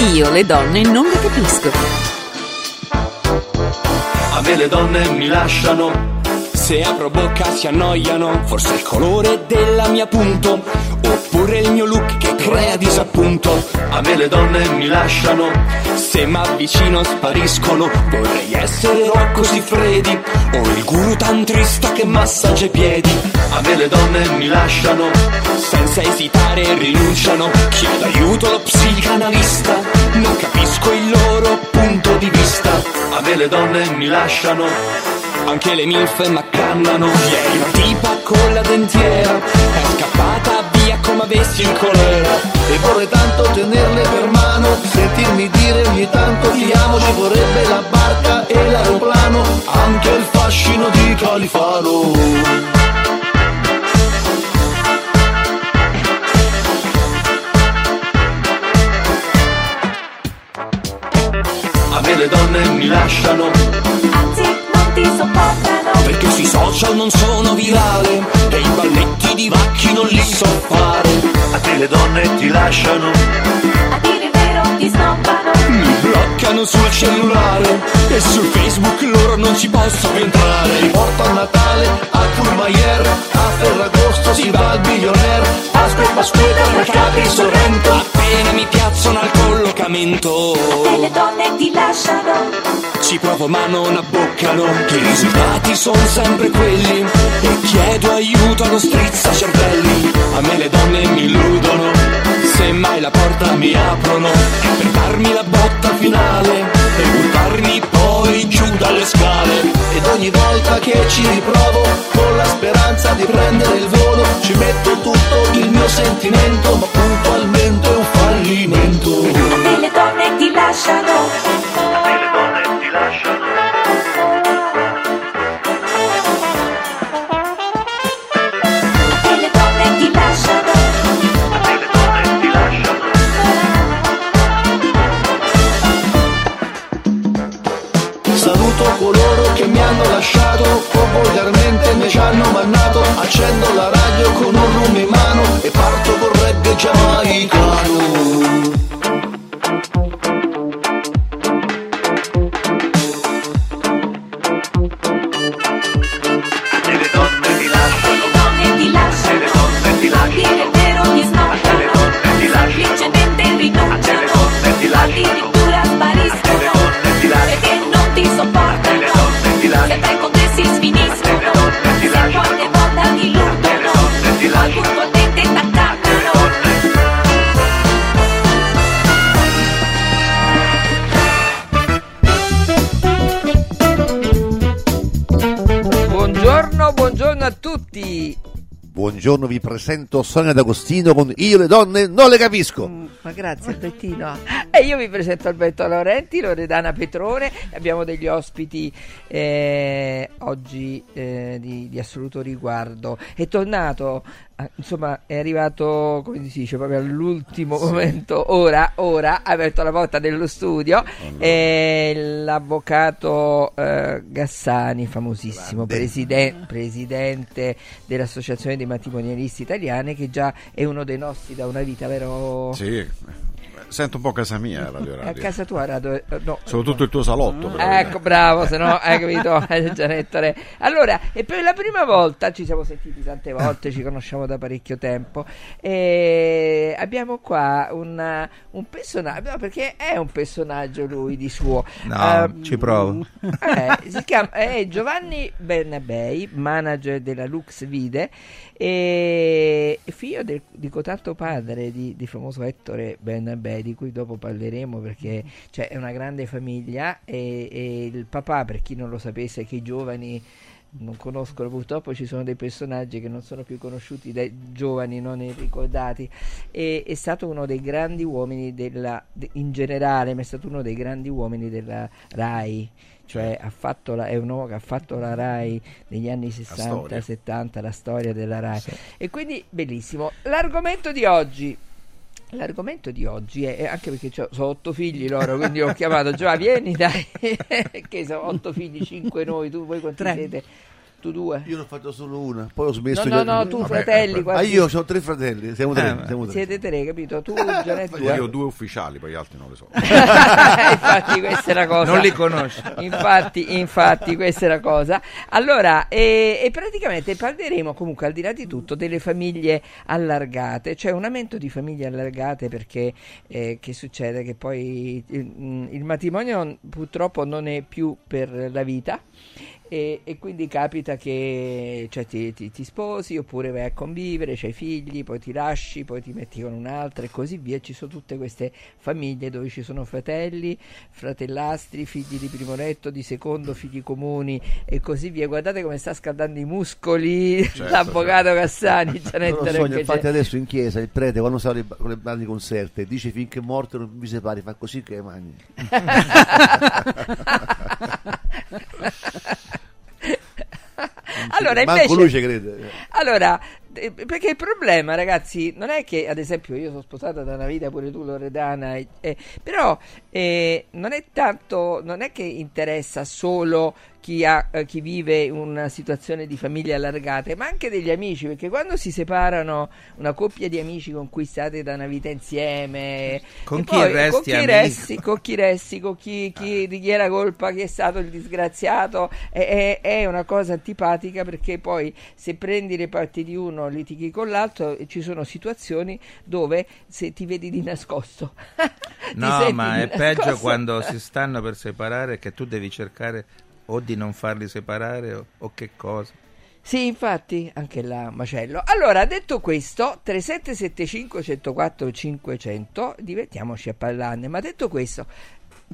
Io le donne non le capisco. A me le donne mi lasciano. Se apro bocca si annoiano. Forse il colore della mia punto. Oppure il mio look che crea disappunto. A me le donne mi lasciano. Se m'avvicino spariscono. Vorrei essere Rocco Siffredi. O il guru tantrista che massaggia i piedi. A me le donne mi lasciano. Senza esitare rinunciano. Chiedo aiuto allo psicanalista. Non capisco il loro punto di vista. A me le donne mi lasciano. Anche le milf m'accannano Ieri una tipa con la dentiera È scappata via come avessi il colera. E vorrei tanto tenerle per mano Sentirmi dire ogni tanto ti amo Ci vorrebbe la barca e l'aeroplano Anche il fascino di Califano. A me le donne mi lasciano Perché sui social non sono virale. E i balletti di vacchi non li so fare. A te le donne ti lasciano bloccano sul cellulare E su Facebook loro non ci posso entrare. Ti porto a Natale a Courmayeur A Ferragosto si va al billionaire Pasqua e Pasquetta mercati Sorrento. Appena mi piazzano al collocamento. E le donne ti lasciano. Ci provo ma non abboccano. Che i risultati sono sempre quelli. E chiedo aiuto allo strizza cervelli. A me le donne mi illudono Se mai la porta mi aprono Per darmi la botta finale E buttarmi poi giù dalle scale Ed ogni volta che ci riprovo Con la speranza di prendere il volo Ci metto tutto il mio sentimento Ma puntualmente è un fallimento E le donne ti lasciano. Volgarmente mi ci hanno mannato. Accendo la radio con un rum in mano e parto con reggae giamaicano Buongiorno, vi presento Sonia D'Agostino con Io le donne non le capisco. Mm, Ma grazie Albertino. E io vi presento Alberto Laurenti, Loredana Petrone, abbiamo degli ospiti eh, oggi eh, di, di assoluto riguardo. È tornato, insomma è arrivato, come si dice, proprio all'ultimo momento, ora, ora, ha aperto la porta dello studio, è l'avvocato eh, Gassani, famosissimo, Grande. presiden- presidente dell'Associazione dei Matrimonialisti Italiani, che già è uno dei nostri da una vita, vero? Sì, sento un po' casa mia Radio È a Radio. casa tua, Rado? eh, No. Soprattutto il tuo salotto. però. Ecco, bravo, se no hai capito, eh, Gianettore. Allora, e per la prima volta ci siamo sentiti tante volte, ci conosciamo da parecchio tempo. E abbiamo qua una- un personaggio, perché è un personaggio lui di suo. No, Ehm, ci provo. eh, si chiama è Giovanni Bernabei, manager della Lux Vide e figlio del- di cotanto padre di, di famoso Ettore Bernabei, di cui dopo parleremo perché cioè, è una grande famiglia e, e il papà, per chi non lo sapesse, che i giovani non conoscono purtroppo ci sono dei personaggi che non sono più conosciuti dai giovani non ricordati. E è stato uno dei grandi uomini della de- in generale ma è stato uno dei grandi uomini della RAI cioè ha fatto la, è un uomo che ha fatto la RAI negli anni 60 storia. 70 la storia della RAI e quindi bellissimo l'argomento di oggi L'argomento di oggi è, è anche perché sono otto figli loro, quindi ho chiamato Giovanni, vieni dai, che sono otto figli, cinque noi, tu voi quanti Tre. siete? Tu due? Io ne ho fatto solo una, poi ho smesso. No, no, no, tu Vabbè, fratelli. vabbè. Ah, io ho tre fratelli, siamo tre. Eh, siamo tre. Siete tre, capito? Tu, Gianetto, due. Io ho due ufficiali, poi gli altri non le so. infatti questa è la cosa Non li conosci. infatti, infatti questa è la cosa allora e, e praticamente parleremo comunque al di là di tutto delle famiglie allargate cioè un aumento di famiglie allargate perché eh, che succede che poi il, il matrimonio purtroppo non è più per la vita e, e quindi capita che cioè, ti, ti- ti sposi oppure vai a convivere, c'hai figli, poi ti lasci, poi ti metti con un'altra e così via. Ci sono tutte queste famiglie dove ci sono fratelli, fratellastri, figli di primo letto, di secondo, figli comuni e così via. Guardate come sta scaldando i muscoli Certo, l'avvocato Cassani. Non Gianetto lo so, infatti c'è- adesso in chiesa il prete quando sta con le mani conserte dice finché morto non vi separi, fa così che mani. allora, Manco invece, lui ci crede. Allora, eh, perché il problema, ragazzi, non è che, ad esempio, io sono sposata da una vita, pure tu, Loredana, eh, eh, però eh, non è tanto, non è che interessa solo chi, ha, eh, chi vive una situazione di famiglie allargate, ma anche degli amici, perché quando si separano una coppia di amici con cui state da una vita insieme, Con chi poi, resti con chi resti, con chi resti, con chi, chi- di chi è la colpa, chi è stato il disgraziato, è, è- è una cosa antipatica perché poi se prendi le parti di uno litighi con l'altro ci sono situazioni dove se ti vedi di nascosto. No, ma è peggio nascosto. quando si stanno per separare che tu devi cercare o di non farli separare o, o che cosa. Sì, infatti, anche là macello. Allora, detto questo, 3775 104 500, divertiamoci a parlarne, ma detto questo,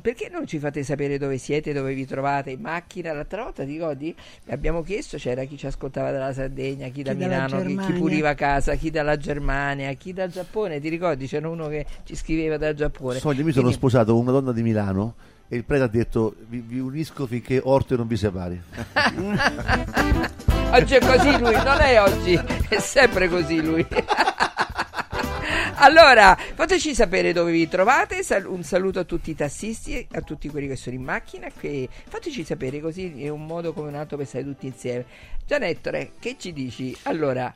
perché non ci fate sapere dove siete, dove vi trovate in macchina? L'altra volta ti ricordi? Abbiamo chiesto, c'era chi ci ascoltava dalla Sardegna, chi da Chi Milano, chi, chi puliva casa, chi dalla Germania, chi dal Giappone, ti ricordi? C'era uno che ci scriveva dal Giappone. Soglia, mi sono Quindi- sposato con una donna di Milano e il prete ha detto vi, vi unisco finché Orte non vi separi. Oggi è così lui, non è oggi, è sempre così lui. Allora, fateci sapere dove vi trovate. un saluto a tutti i tassisti, a tutti quelli che sono in macchina. Che fateci sapere così è un modo come un altro per stare tutti insieme. Gianettore, che ci dici? Allora,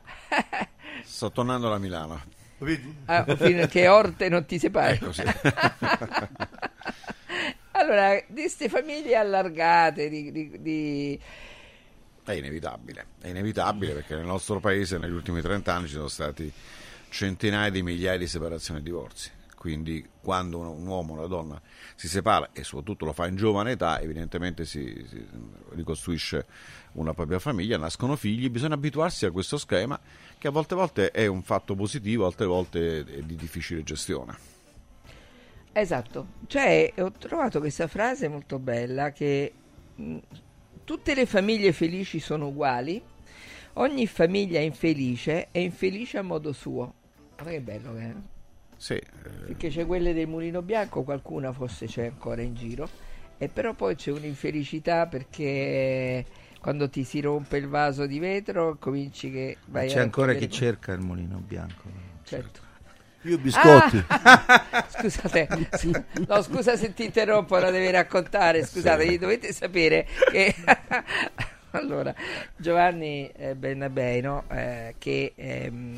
Sto tornando da Milano. ah, fino a che Orte non ti separi. Ecco, sì. Allora, di queste famiglie allargate, di- di- di, È inevitabile, è inevitabile perché nel nostro paese negli ultimi 30 anni ci sono stati centinaia di migliaia di separazioni e divorzi. Quindi quando un, uomo o una donna si separa e soprattutto lo fa in giovane età, evidentemente si, si ricostruisce una propria famiglia, nascono figli, bisogna abituarsi a questo schema che a volte, volte è un fatto positivo, altre volte è di difficile gestione. Esatto, cioè ho trovato questa frase molto bella che mh, tutte le famiglie felici sono uguali, ogni famiglia infelice è infelice a modo suo. Guarda che bello che è. no? Sì, eh, Perché c'è quelle del mulino bianco, qualcuna forse c'è ancora in giro, e però poi c'è un'infelicità perché quando ti si rompe il vaso di vetro cominci che vai C'è a ancora chi cerca il mulino bianco. Certo. Io biscotti. Ah! Scusate, no, scusa se ti interrompo, la devi raccontare. Scusate, Sì. dovete sapere che. allora, Giovanni eh, Bernabei, no? Eh, che. ehm,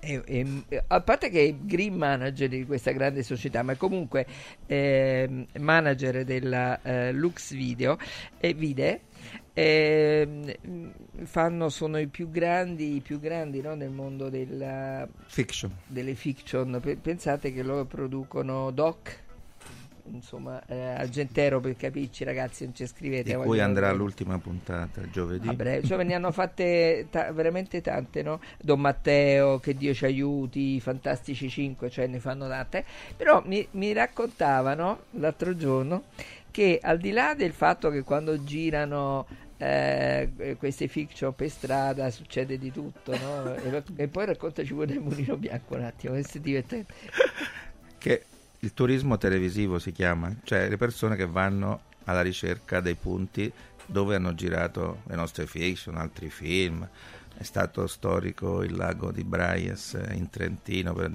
è- è- a parte che è green manager di questa grande società, ma comunque ehm, manager della eh, Lux Video e Vide. Ehm, fanno, sono i più grandi, i più grandi no, nel mondo della, Fiction. delle fiction. Pe- pensate che loro producono doc, insomma, eh, Argentero per capirci, ragazzi, non ci scrivete. Di cui andrà l'ultima puntata giovedì. a breve, cioè ne hanno fatte ta- veramente tante, no? Don Matteo, che Dio ci aiuti, i Fantastici 5, cioè ne fanno tante. Però mi, mi raccontavano l'altro giorno che al di là del fatto che quando girano eh, queste fiction per strada succede di tutto, no? E, e poi raccontaci pure del mulino bianco un attimo, questo è divertente. Che il turismo televisivo si chiama, cioè le persone che vanno alla ricerca dei punti dove hanno girato le nostre fiction, altri film. È stato storico il lago di Braies eh, in Trentino per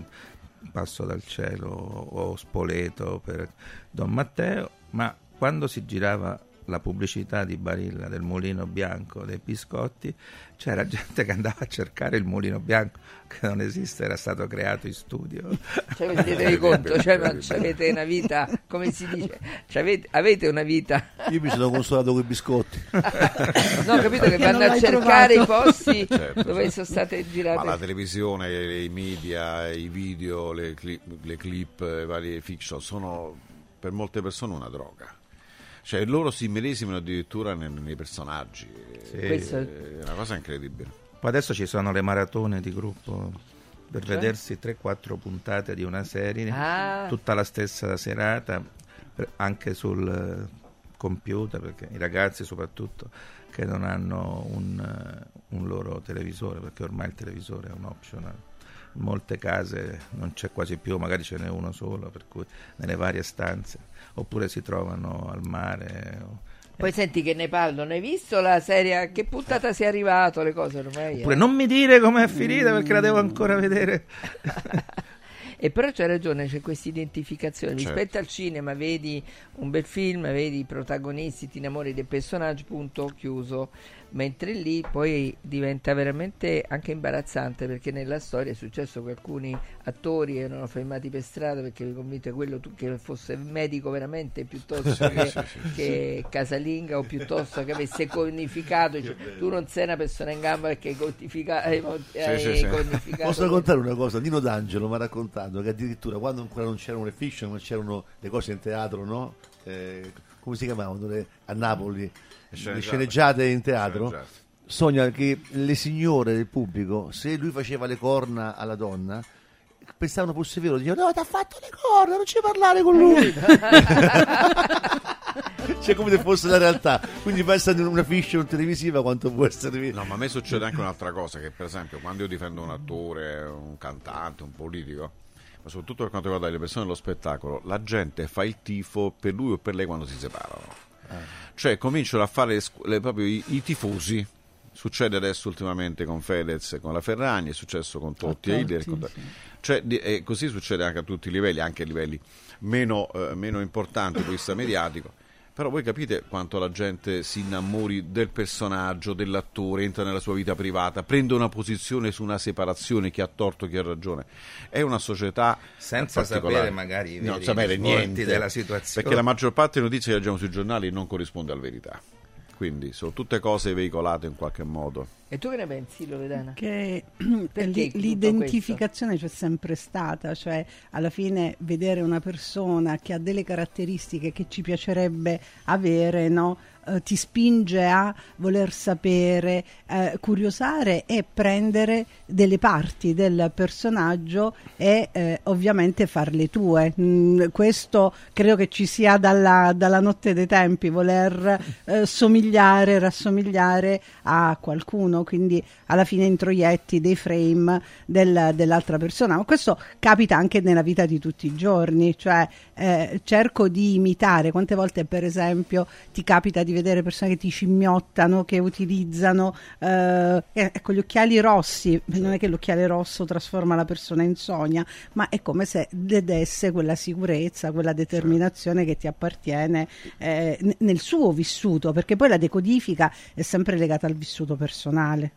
Passo dal Cielo o Spoleto per Don Matteo, ma quando si girava la pubblicità di Barilla del mulino bianco dei biscotti, c'era gente che andava a cercare il mulino bianco che non esiste, era stato creato in studio. Cioè, vi rendete conto? Cioè, ma avete una vita, come si dice? Cioè, avete, avete una vita. Io mi sono consolato con i biscotti. No, capito che vanno a cercare i trovato. posti Certo, dove certo. sono state girate. Ma la televisione, i media, i video, le clip, le clip, le varie fiction sono per molte persone una droga. Cioè loro si medesimano addirittura nei, nei personaggi. Questo- È una cosa incredibile. Poi adesso ci sono le maratone di gruppo per Cioè? vedersi 3-4 puntate di una serie, Ah. tutta la stessa serata, anche sul eh, computer, perché i ragazzi soprattutto che non hanno un, eh, un loro televisore, perché ormai il televisore è un optional. Molte case non c'è quasi più, magari ce n'è uno solo, per cui nelle varie stanze, oppure si trovano al mare. o- Poi senti che Nepal non hai visto la serie? A che puntata sei arrivato? Le cose ormai. Oppure eh. non mi dire com'è finita perché la devo ancora vedere. E però c'è ragione, c'è questa identificazione. Certo. Rispetto al cinema, vedi un bel film, vedi i protagonisti, ti innamori del personaggio, punto, chiuso. Mentre lì poi diventa veramente anche imbarazzante perché nella storia è successo che alcuni attori erano fermati per strada perché avevi convinto che quello tu, che fosse medico veramente piuttosto che, che casalinga o piuttosto che avesse conificato. Cioè, tu non sei una persona in gamba perché hai codifica- hai, hai sì, sì. conificato. Posso raccontare una cosa? Nino D'Angelo mi ha raccontato che addirittura quando ancora non c'erano le fiction, ma c'erano le cose in teatro, no? Eh, come si chiamavano le- a Napoli? Le sceneggiate. sceneggiate in teatro. Sceneggiate. Sogna che le signore del pubblico, se lui faceva le corna alla donna, pensavano fosse vero, dicevano no, ti ha fatto le corna, non ci parlare con lui. cioè come se fosse la realtà. Quindi in una fiction televisiva quanto può essere No, ma a me succede anche un'altra cosa, che per esempio quando io difendo un attore, un cantante, un politico, ma soprattutto per quanto riguarda le persone dello spettacolo, la gente fa il tifo per lui o per lei quando si separano. Cioè cominciano a fare le scu- le- proprio i, i tifosi. Succede adesso ultimamente con Fedez e con la Ferragni, è successo con Totti e Hitler. con- sì. Cioè, di- e così succede anche a tutti i livelli, anche a livelli meno, eh, meno importanti, punto di vista mediatico. Però voi capite quanto la gente si innamori del personaggio, dell'attore, entra nella sua vita privata, prende una posizione su una separazione, chi ha torto, chi ha ragione. È una società Senza sapere magari i non veri sapere risvolti niente della situazione. Perché la maggior parte delle notizie che leggiamo sui giornali non corrisponde alla verità. Quindi sono tutte cose veicolate in qualche modo. E tu che ne pensi, Loredana? che l'identificazione c'è sempre stata, cioè alla fine vedere una persona che ha delle caratteristiche che ci piacerebbe avere, no? Eh, ti spinge a voler sapere, eh, curiosare e prendere delle parti del personaggio e eh, ovviamente farle tue. Mm, questo credo che ci sia dalla, dalla notte dei tempi, voler eh, somigliare, rassomigliare a qualcuno, quindi alla fine introietti dei frame del- dell'altra persona. Ma questo capita anche nella vita di tutti i giorni, cioè eh, cerco di imitare. Quante volte, per esempio, ti capita di vedere persone che ti scimmiottano, che utilizzano eh, eh, ecco, gli occhiali rossi. Non è che l'occhiale rosso trasforma la persona in sogna, ma è come se le desse quella sicurezza, quella determinazione che ti appartiene eh, nel suo vissuto, perché poi la decodifica è sempre legata al vissuto personale.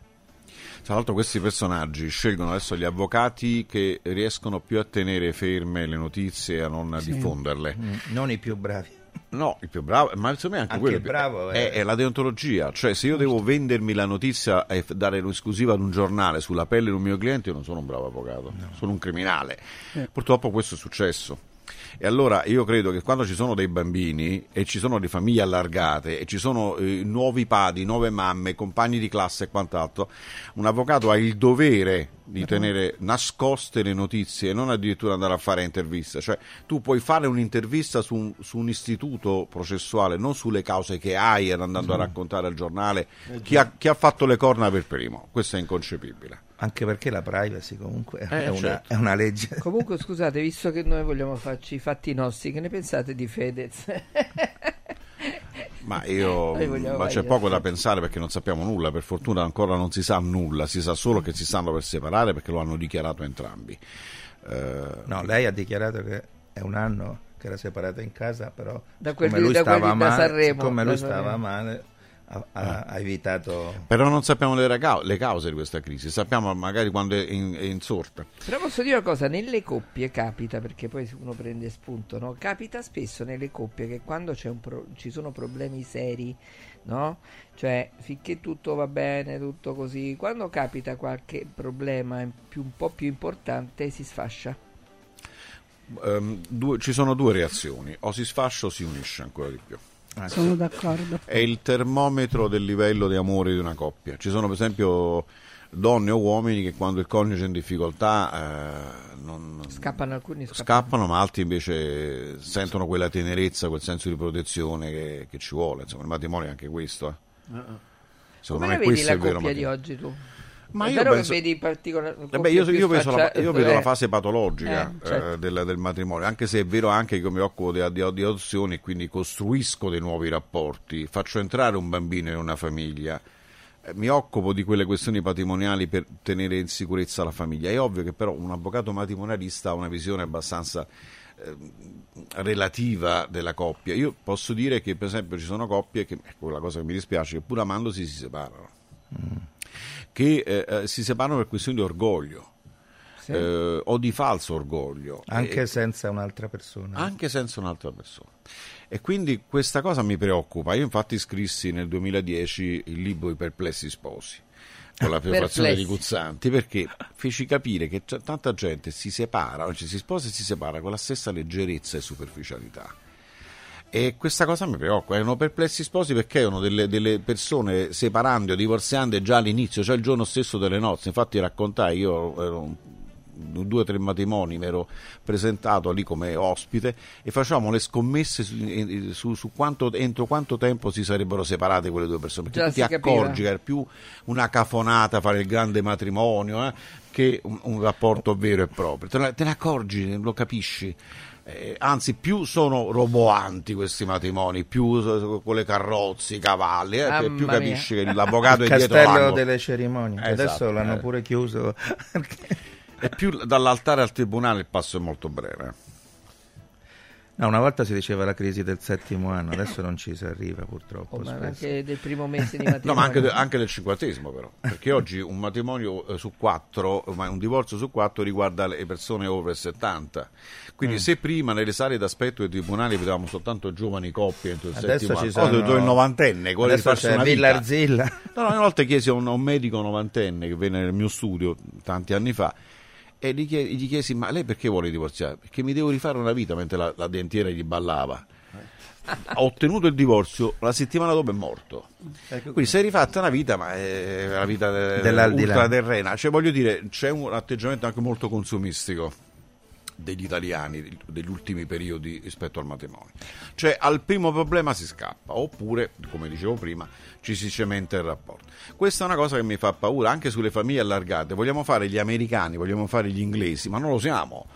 Tra l'altro questi personaggi scelgono adesso gli avvocati che riescono più a tenere ferme le notizie e a non diffonderle. Mm, non i più bravi. No, il più bravo, ma secondo me anche, Anche quello bravo è, è- è la deontologia. Cioè, se io devo vendermi la notizia e dare l'esclusiva ad un giornale sulla pelle di un mio cliente, io non sono un bravo avvocato, sono un criminale. Purtroppo questo è successo. E allora io credo che quando ci sono dei bambini e ci sono le famiglie allargate e ci sono eh, nuovi padri, nuove mamme, compagni di classe e quant'altro, un avvocato ha il dovere di tenere nascoste le notizie e non addirittura andare a fare interviste. Cioè tu puoi fare un'intervista su un, su un istituto processuale, non sulle cause che hai andando a raccontare al giornale chi ha, chi ha fatto le corna per primo. Questo è inconcepibile. Anche perché la privacy comunque Eh, è, una, certo. è una legge. Comunque, scusate, visto che noi vogliamo farci i fatti nostri, che ne pensate di Fedez? Ma io ma c'è poco da pensare perché non sappiamo nulla, per fortuna ancora non si sa nulla, si sa solo che si stanno per separare perché lo hanno dichiarato entrambi. Eh, No, lei ha dichiarato che è un anno che era separata in casa, però Da siccome quelli- lui da stava quelli da male, Sanremo, da lui stava male, ha, ha- ha evitato Però non sappiamo le, raca- le cause di questa crisi, sappiamo magari quando è, in- è insorta. Però posso dire una cosa, nelle coppie capita, perché poi uno prende spunto, no? Capita spesso nelle coppie che quando c'è un pro- ci sono problemi seri, no? Cioè, finché tutto va bene, tutto così, quando capita qualche problema più- un po' più importante si sfascia. Ehm, due- ci sono due reazioni, o si sfascia o si unisce ancora di più. Sono d'accordo. È il termometro del livello di amore di una coppia. Ci sono per esempio donne o uomini che quando il coniuge è in difficoltà eh, non, Scappano alcuni, scappano. scappano, ma altri invece sentono quella tenerezza, quel senso di protezione che, che ci vuole. Insomma, il matrimonio è anche questo. eh. Secondo Come me vedi la coppia di oggi tu? Ma è io vero penso- che vedi particolari Eh beh, io, io penso la- io vedo la fase patologica Eh, certo. eh, del, del matrimonio, anche se è vero anche che io mi occupo di, di, di adozioni e quindi costruisco dei nuovi rapporti, faccio entrare un bambino in una famiglia, eh, mi occupo di quelle questioni patrimoniali per tenere in sicurezza la famiglia. È ovvio che però un avvocato matrimonialista ha una visione abbastanza eh, relativa della coppia. Io posso dire che per esempio ci sono coppie che, ecco la cosa che mi dispiace, che pur amandosi si separano, che eh, eh, si separano per questioni di orgoglio. eh, o di falso orgoglio anche E- senza un'altra persona. anche senza un'altra persona. E quindi questa cosa mi preoccupa. Io infatti scrissi nel 2010 il libro I perplessi sposi con la prefazione di Perplessi. Guzzanti perché feci capire che c'è tanta gente si separa, cioè si sposa e si separa con la stessa leggerezza e superficialità. E questa cosa mi preoccupa, erano perplessi sposi perché erano delle, delle persone separando e divorziando già all'inizio, cioè il giorno stesso delle nozze. Infatti raccontai, io ero due o tre matrimoni, mi ero presentato lì come ospite e facevamo le scommesse su, su- su quanto, entro quanto tempo si sarebbero separate quelle due persone. Perché ti accorgi che era più una cafonata fare il grande matrimonio eh, che un, un rapporto vero e proprio. Te, ne- te ne accorgi, lo capisci. Eh, anzi, più sono roboanti questi matrimoni, più con le carrozze, i cavalli, eh, più mia. capisci che l'avvocato il è dietro castello l'angolo. delle cerimonie. Esatto, Adesso l'hanno eh. pure chiuso. E più dall'altare al tribunale il passo è molto breve. No, una volta si diceva la crisi del settimo anno, adesso non ci si arriva purtroppo. Oh, ma anche del primo mese di matrimonio. No, ma anche, de- anche del cinquantesimo però, perché oggi un matrimonio eh, su quattro, un divorzio su quattro riguarda le persone over 70. Quindi se prima nelle sale d'aspetto dei tribunali vedevamo soltanto giovani coppie entro il Adesso settimo ci anno, sono- oh, do il novantenne, Adesso farsi una Villa. Arzilla. No, no, una volta chiesi a un, a un medico novantenne che venne nel mio studio tanti anni fa e gli, chie- gli chiesi ma lei perché vuole divorziare? Perché mi devo rifare una vita mentre la, la dentiera gli ballava. Ha ottenuto il divorzio, la settimana dopo è morto. Quindi si è rifatta una vita, ma è una vita ultraterrena. Cioè, voglio dire, c'è un atteggiamento anche molto consumistico degli italiani degli ultimi periodi rispetto al matrimonio. Cioè al primo problema si scappa, oppure, come dicevo prima, ci si cementa il rapporto. Questa è una cosa che mi fa paura anche sulle famiglie allargate. Vogliamo fare gli americani, vogliamo fare gli inglesi, ma non lo siamo.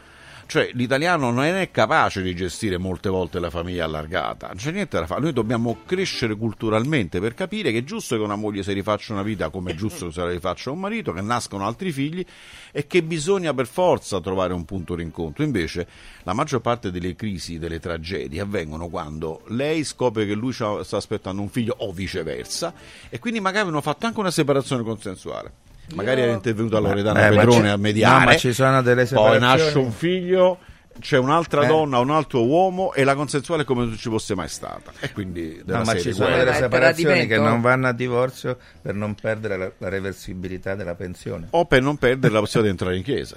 Cioè l'italiano non è capace di gestire molte volte la famiglia allargata, non c'è niente da fare. Noi dobbiamo crescere culturalmente per capire che è giusto che una moglie si rifaccia una vita come è giusto che se la rifaccia un marito, che nascono altri figli e che bisogna per forza trovare un punto d'incontro. Invece la maggior parte delle crisi, delle tragedie avvengono quando lei scopre che lui sta aspettando un figlio o viceversa e quindi magari hanno fatto anche una separazione consensuale. Magari era intervenuta Loredana Eh, ma Pedrone a mediare. no, ma ci sono delle Poi separazioni. nasce un figlio, c'è un'altra Eh. donna, un altro uomo e la consensuale come non ci fosse mai stata. E quindi No, ma serie ci sono delle è separazioni che non vanno a divorzio per non perdere la, la reversibilità della pensione. O per non perdere la possibilità di entrare in chiesa.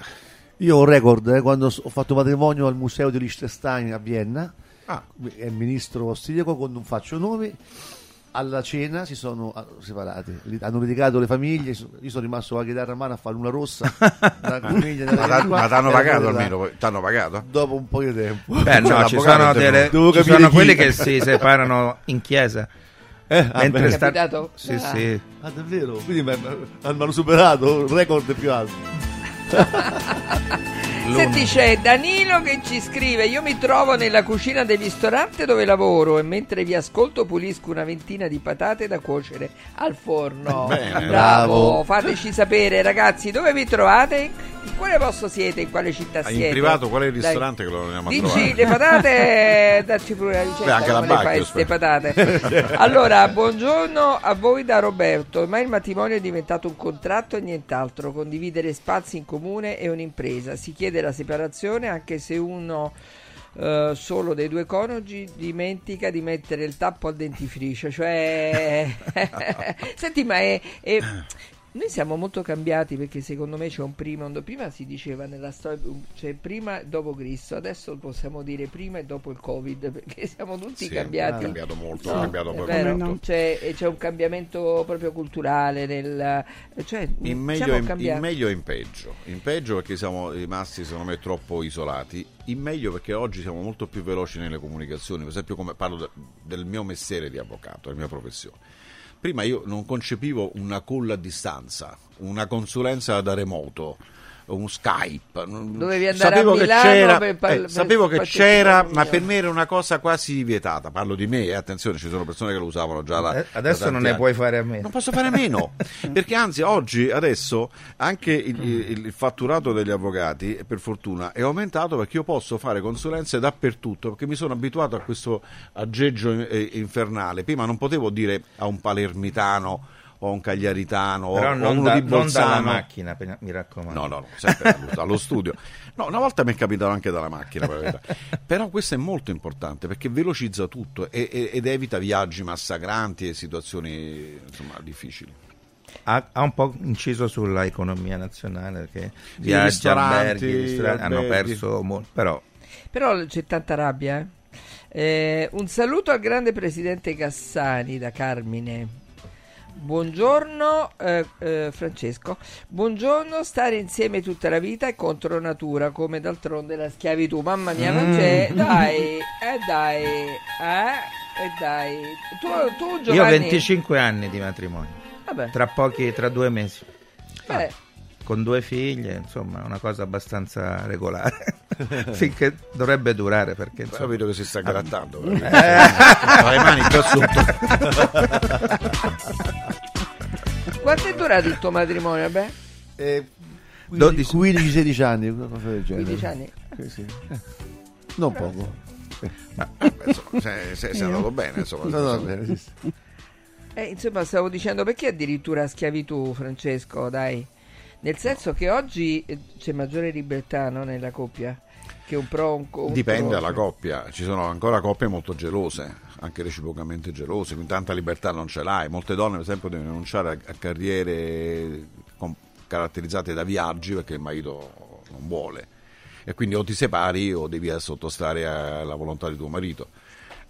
Io ho un record eh, quando ho fatto matrimonio al museo di Liechtenstein a Vienna. Ah. È il ministro austriaco con non faccio nomi. Alla cena si sono ah, separati, hanno litigato le famiglie. Io sono rimasto con la chitarra a mano a fare una rossa. una famiglia Ma t'ha- ma t'hanno Era pagato almeno? T'hanno pagato? Dopo un po' di tempo. Beh, no, Cioè, ci sono, delle, ci sono quelli che si separano in chiesa. Eh, ah, mentre sta- capitato? Sì, Ah. sì. Ah, davvero? Quindi mi hanno superato il record più alto. Senti, c'è Danilo che ci scrive: Io mi trovo nella cucina del ristorante dove lavoro e mentre vi ascolto pulisco una ventina di patate da cuocere al forno. Bene. Bravo, Bravo. fateci sapere, ragazzi, dove vi trovate? In quale posto siete? In quale città Ah, siete? In privato qual è il Dai. ristorante che lo andiamo a Dici trovare? le patate, dacci pure la ricetta Beh, anche la fai poi. patate. Allora, buongiorno a voi da Roberto. Ormai il matrimonio è diventato un contratto e nient'altro, condividere spazi in comune è un'impresa. Si chiede la separazione anche se uno eh, solo dei due coniugi dimentica di mettere il tappo al dentifricio. Cioè, senti, ma è- è- noi siamo molto cambiati perché secondo me c'è un prima e un. Prima si diceva nella storia, c'è prima e dopo Cristo, adesso possiamo dire prima e dopo il Covid perché siamo tutti Sì, cambiati. È cambiato molto, No, è cambiato è vero, molto. c'è, c'è un cambiamento proprio culturale nel, cioè, In meglio, in, in meglio e in peggio. In peggio perché siamo rimasti, secondo me, troppo isolati. In meglio perché oggi siamo molto più veloci nelle comunicazioni. Per esempio, come parlo de- del mio mestiere di avvocato, della mia professione. Prima io non concepivo una call a distanza, una consulenza da remoto, un Skype. Dovevi andare a sapevo che Milano c'era, per par- eh, per sapevo che c'era, a ma per me era una cosa quasi vietata. Parlo di me, eh, attenzione, ci sono persone che lo usavano già da, Eh, da Adesso tanti non ne anni. puoi fare a meno. Non posso fare a meno, perché anzi oggi, adesso, anche il, il- il fatturato degli avvocati, per fortuna, è aumentato perché io posso fare consulenze dappertutto, perché mi sono abituato a questo aggeggio eh, infernale. Prima non potevo dire a un palermitano o un cagliaritano o, Però o non, uno da- di non dalla Bolzano. macchina, mi raccomando. No, no, no, sempre dallo, dallo studio. No, una volta mi è capitato anche dalla macchina, per però questo è molto importante perché velocizza tutto e- e- ed evita viaggi massacranti e situazioni insomma, difficili. Ha, ha un po' inciso sulla economia nazionale che viaggi, ristoranti, alberghi, ristoranti hanno perso molto, però Però c'è tanta rabbia. eh. Eh, un saluto al grande presidente Cassani da Carmine. Buongiorno eh, eh, Francesco, buongiorno, stare insieme tutta la vita è contro natura come d'altronde la schiavitù, mamma mia, ma c'è, dai, eh dai, eh, eh dai, tu, tu io ho Giovanni, 25 anni di matrimonio, vabbè, tra pochi, tra due mesi, beh, con due figlie, insomma, una cosa abbastanza regolare, finché dovrebbe durare perché insomma, vedo che si sta grattando. Eh. Ha le mani già sotto. quanto è durato il tuo matrimonio? Beh, Eh, 12. 15-16 anni, qualcosa del genere. 15 anni. Sì, sì. Eh, Non poco. Ma, beh, insomma, se, se, se è andato bene, insomma. No, no, bene, sì. Eh, insomma, stavo dicendo perché addirittura schiavitù, Francesco, dai. Nel senso che oggi eh, c'è maggiore libertà no, nella coppia che un pro un contro. Dipende dalla coppia, ci sono ancora coppie molto gelose, anche reciprocamente gelose, quindi tanta libertà non ce l'hai. Molte donne, per esempio, devono rinunciare a, carriere com- caratterizzate da viaggi perché il marito non vuole. E quindi o ti separi o devi sottostare alla volontà di tuo marito.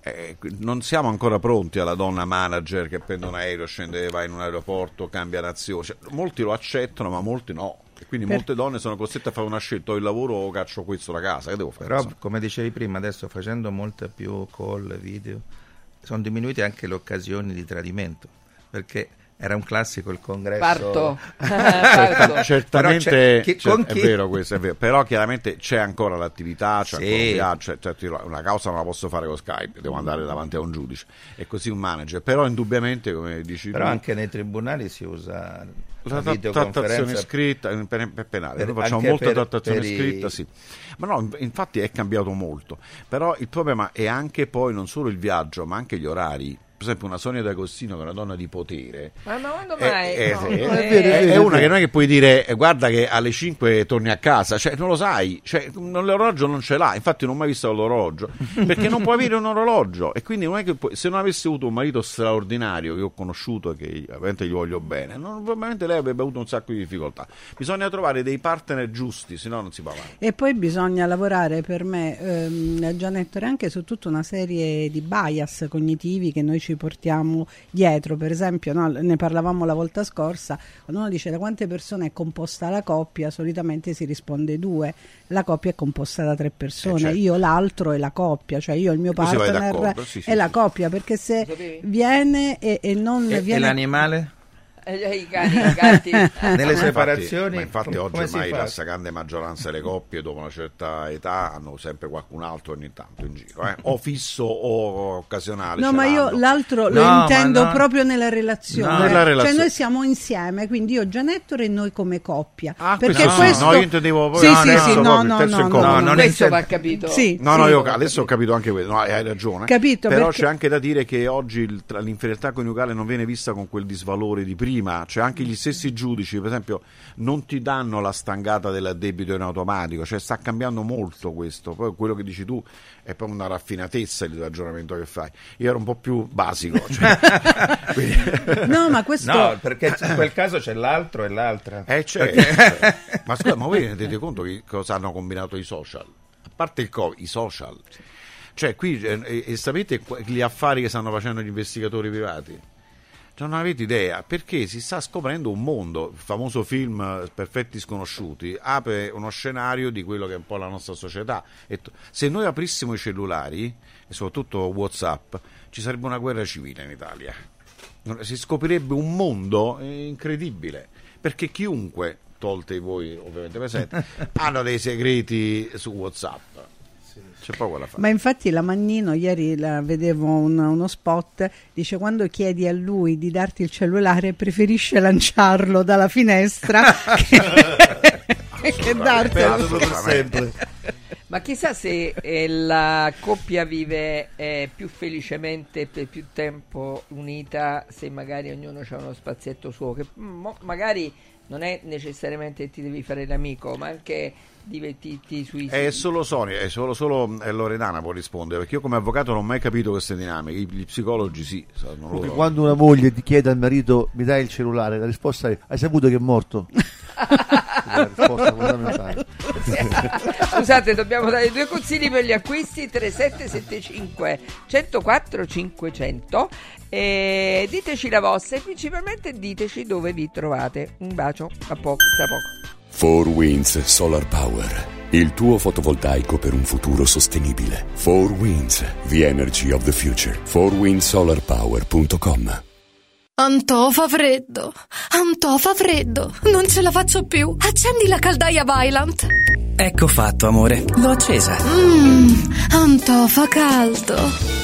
Eh, non siamo ancora pronti alla donna manager che prende un aereo, scende, va in un aeroporto, cambia nazione. Cioè, molti lo accettano, ma molti no. E quindi Per- molte donne sono costrette a fare una scelta: o il lavoro o caccio questo la casa. Che devo fare? però insomma? come dicevi prima, adesso facendo molte più call, video, sono diminuite anche le occasioni di tradimento, perché era un classico il congresso. Parto. Parto. Certamente Però c'è- chi- cer- con è vero questo, è vero. però chiaramente c'è ancora l'attività, c'è Sì. ancora un viaggio, cioè, certo, io una causa non la posso fare con Skype, devo andare davanti a un giudice e così un manager, però indubbiamente come dici Però tu, anche nei tribunali si usa la la tra- trattazione scritta eh, per, per penale, per- noi facciamo molta per- trattazione per i- scritta, sì. Ma no, in- infatti è cambiato molto. Però il problema è anche poi non solo il viaggio, ma anche gli orari. Per esempio, una Sonia D'Agostino, che è una donna di potere, Ma, ma quando mai? è- No, è- non è- è vero, è è vero, una che non è che puoi dire eh, guarda che alle 5 torni a casa, cioè non lo sai, cioè, non- l'orologio non ce l'ha, infatti non ho mai visto l'orologio, perché non puoi avere un orologio e quindi non è che puoi- se non avessi avuto un marito straordinario che ho conosciuto e che ovviamente gli voglio bene, non, probabilmente lei avrebbe avuto un sacco di difficoltà. Bisogna trovare dei partner giusti, se no non si va avanti. E poi bisogna lavorare per me, ehm, Gianettore, anche su tutta una serie di bias cognitivi che noi ci portiamo dietro. Per esempio, no, ne parlavamo la volta scorsa, quando uno dice da quante persone è composta la coppia, solitamente si risponde due. La coppia è composta da tre persone, Eh, certo. io l'altro e la coppia, cioè io il mio partner sì, sì, e la sì. coppia, perché se viene e, e non E, e viene... l'animale? Eh, i cani, i gatti. Nelle Ma separazioni, infatti, ma infatti oggi ormai la stragrande maggioranza delle coppie dopo una certa età hanno sempre qualcun altro ogni tanto in giro, eh? o fisso o occasionale. No, ma io l'altro No, lo intendo no. proprio nella relazione. No. Nella Cioè relazione. noi siamo insieme, quindi io Ah, Gianettore e noi come coppia. questo Perché sì, questo... no, io intendevo poi Sì, il sì, terzo sì, no, proprio, no, no, incontro. no, No, Questo va capito. Sì, No, sì. no, io adesso ho capito anche questo, no, hai ragione. Capito, Però perché- c'è anche da dire che oggi l'infedeltà coniugale non viene vista con quel disvalore di prima, cioè anche gli stessi giudici, per esempio, non ti danno la stangata del debito in automatico, cioè sta cambiando molto questo. Poi quello che dici tu è proprio una raffinatezza il ragionamento che fai. Io ero un po' più basico, cioè, quindi- No, ma questo... No, perché in quel caso c'è l'altro e l'altra. Eh, certo. ma scusa, ma voi vi rendete conto che cosa hanno combinato i social? A parte il Covid, i social. Cioè, qui, eh, e, e sapete gli affari che stanno facendo gli investigatori privati? Non avete idea, perché si sta scoprendo un mondo, il famoso film eh, Perfetti Sconosciuti apre uno scenario di quello che è un po' la nostra società. E se noi aprissimo i cellulari, e soprattutto Whatsapp, ci sarebbe una guerra civile in Italia. Si scoprirebbe un mondo eh, incredibile, perché chiunque, tolte voi ovviamente presenti, hanno dei segreti su Whatsapp. C'è poco da fare. Ma infatti la Mannino, ieri la vedevo un- uno spot, dice quando chiedi a lui di darti il cellulare preferisce lanciarlo dalla finestra che, che dartelo. Assolutamente. Ma chissà se eh, la coppia vive eh, più felicemente per più tempo unita se magari ognuno ha uno spazietto suo, che mm, mo- magari non è necessariamente ti devi fare l'amico, ma anche divertirti sui È solo Sonia, è solo, solo eh, Loredana può rispondere, perché io come avvocato non ho mai capito queste dinamiche, I- gli psicologi sì. loro. quando una moglie ti chiede al marito mi dai il cellulare, la risposta è hai saputo che è morto? la risposta fondamentale. Scusate, dobbiamo dare due consigli per gli acquisti 3775 104 500 e diteci la vostra e principalmente diteci dove vi trovate. Un bacio, a poco, tra poco. 4 Winds Solar Power. Il tuo fotovoltaico per un futuro sostenibile. 4 Winds, the energy of the future. 4windsolarpower.com Antò fa freddo, Antò fa freddo, non ce la faccio più. Accendi la caldaia Vylant. Ecco fatto, amore. L'ho accesa. Mmm, Antò fa caldo.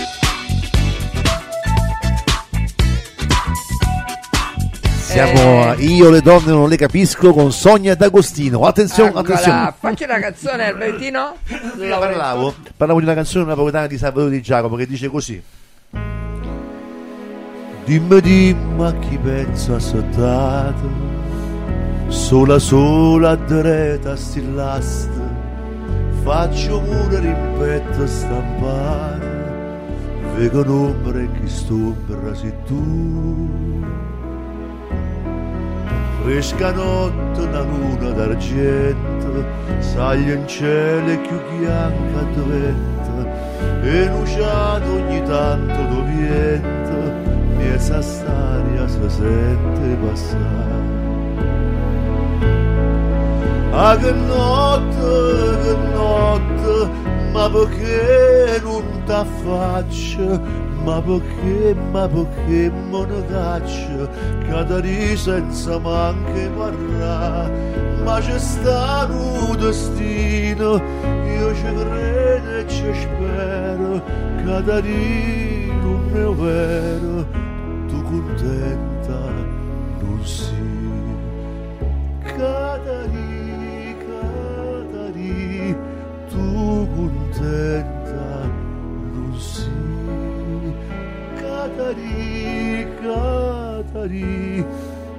Siamo a Io le donne non le capisco con Sonia D'Agostino. Attenzione, Eccola, attenzione. facci una canzone Albertino. Parlavo, parlavo di una canzone napoletana di Salvatore Di Giacomo che dice così. Dimmi dimmi a chi pensa sottato, sola sola dreta stillasta, faccio pure rimpetto stampare, vedo un'ombra e chi stombra sei tu. Fresca notte, una luna d'argento, saglia in cielo più bianca diventa, e luciato ogni tanto doviento, miezza staria si sente passare. Ah che notte, che notte, ma perché non t'affaccio, ma perché, ma perché me ne caccio, cadere senza manche parrà, ma c'è stato un destino, io ci credo e ci spero, cadere non è vero, tu contenta non sei. Catari, Catari, tu contenta Catari,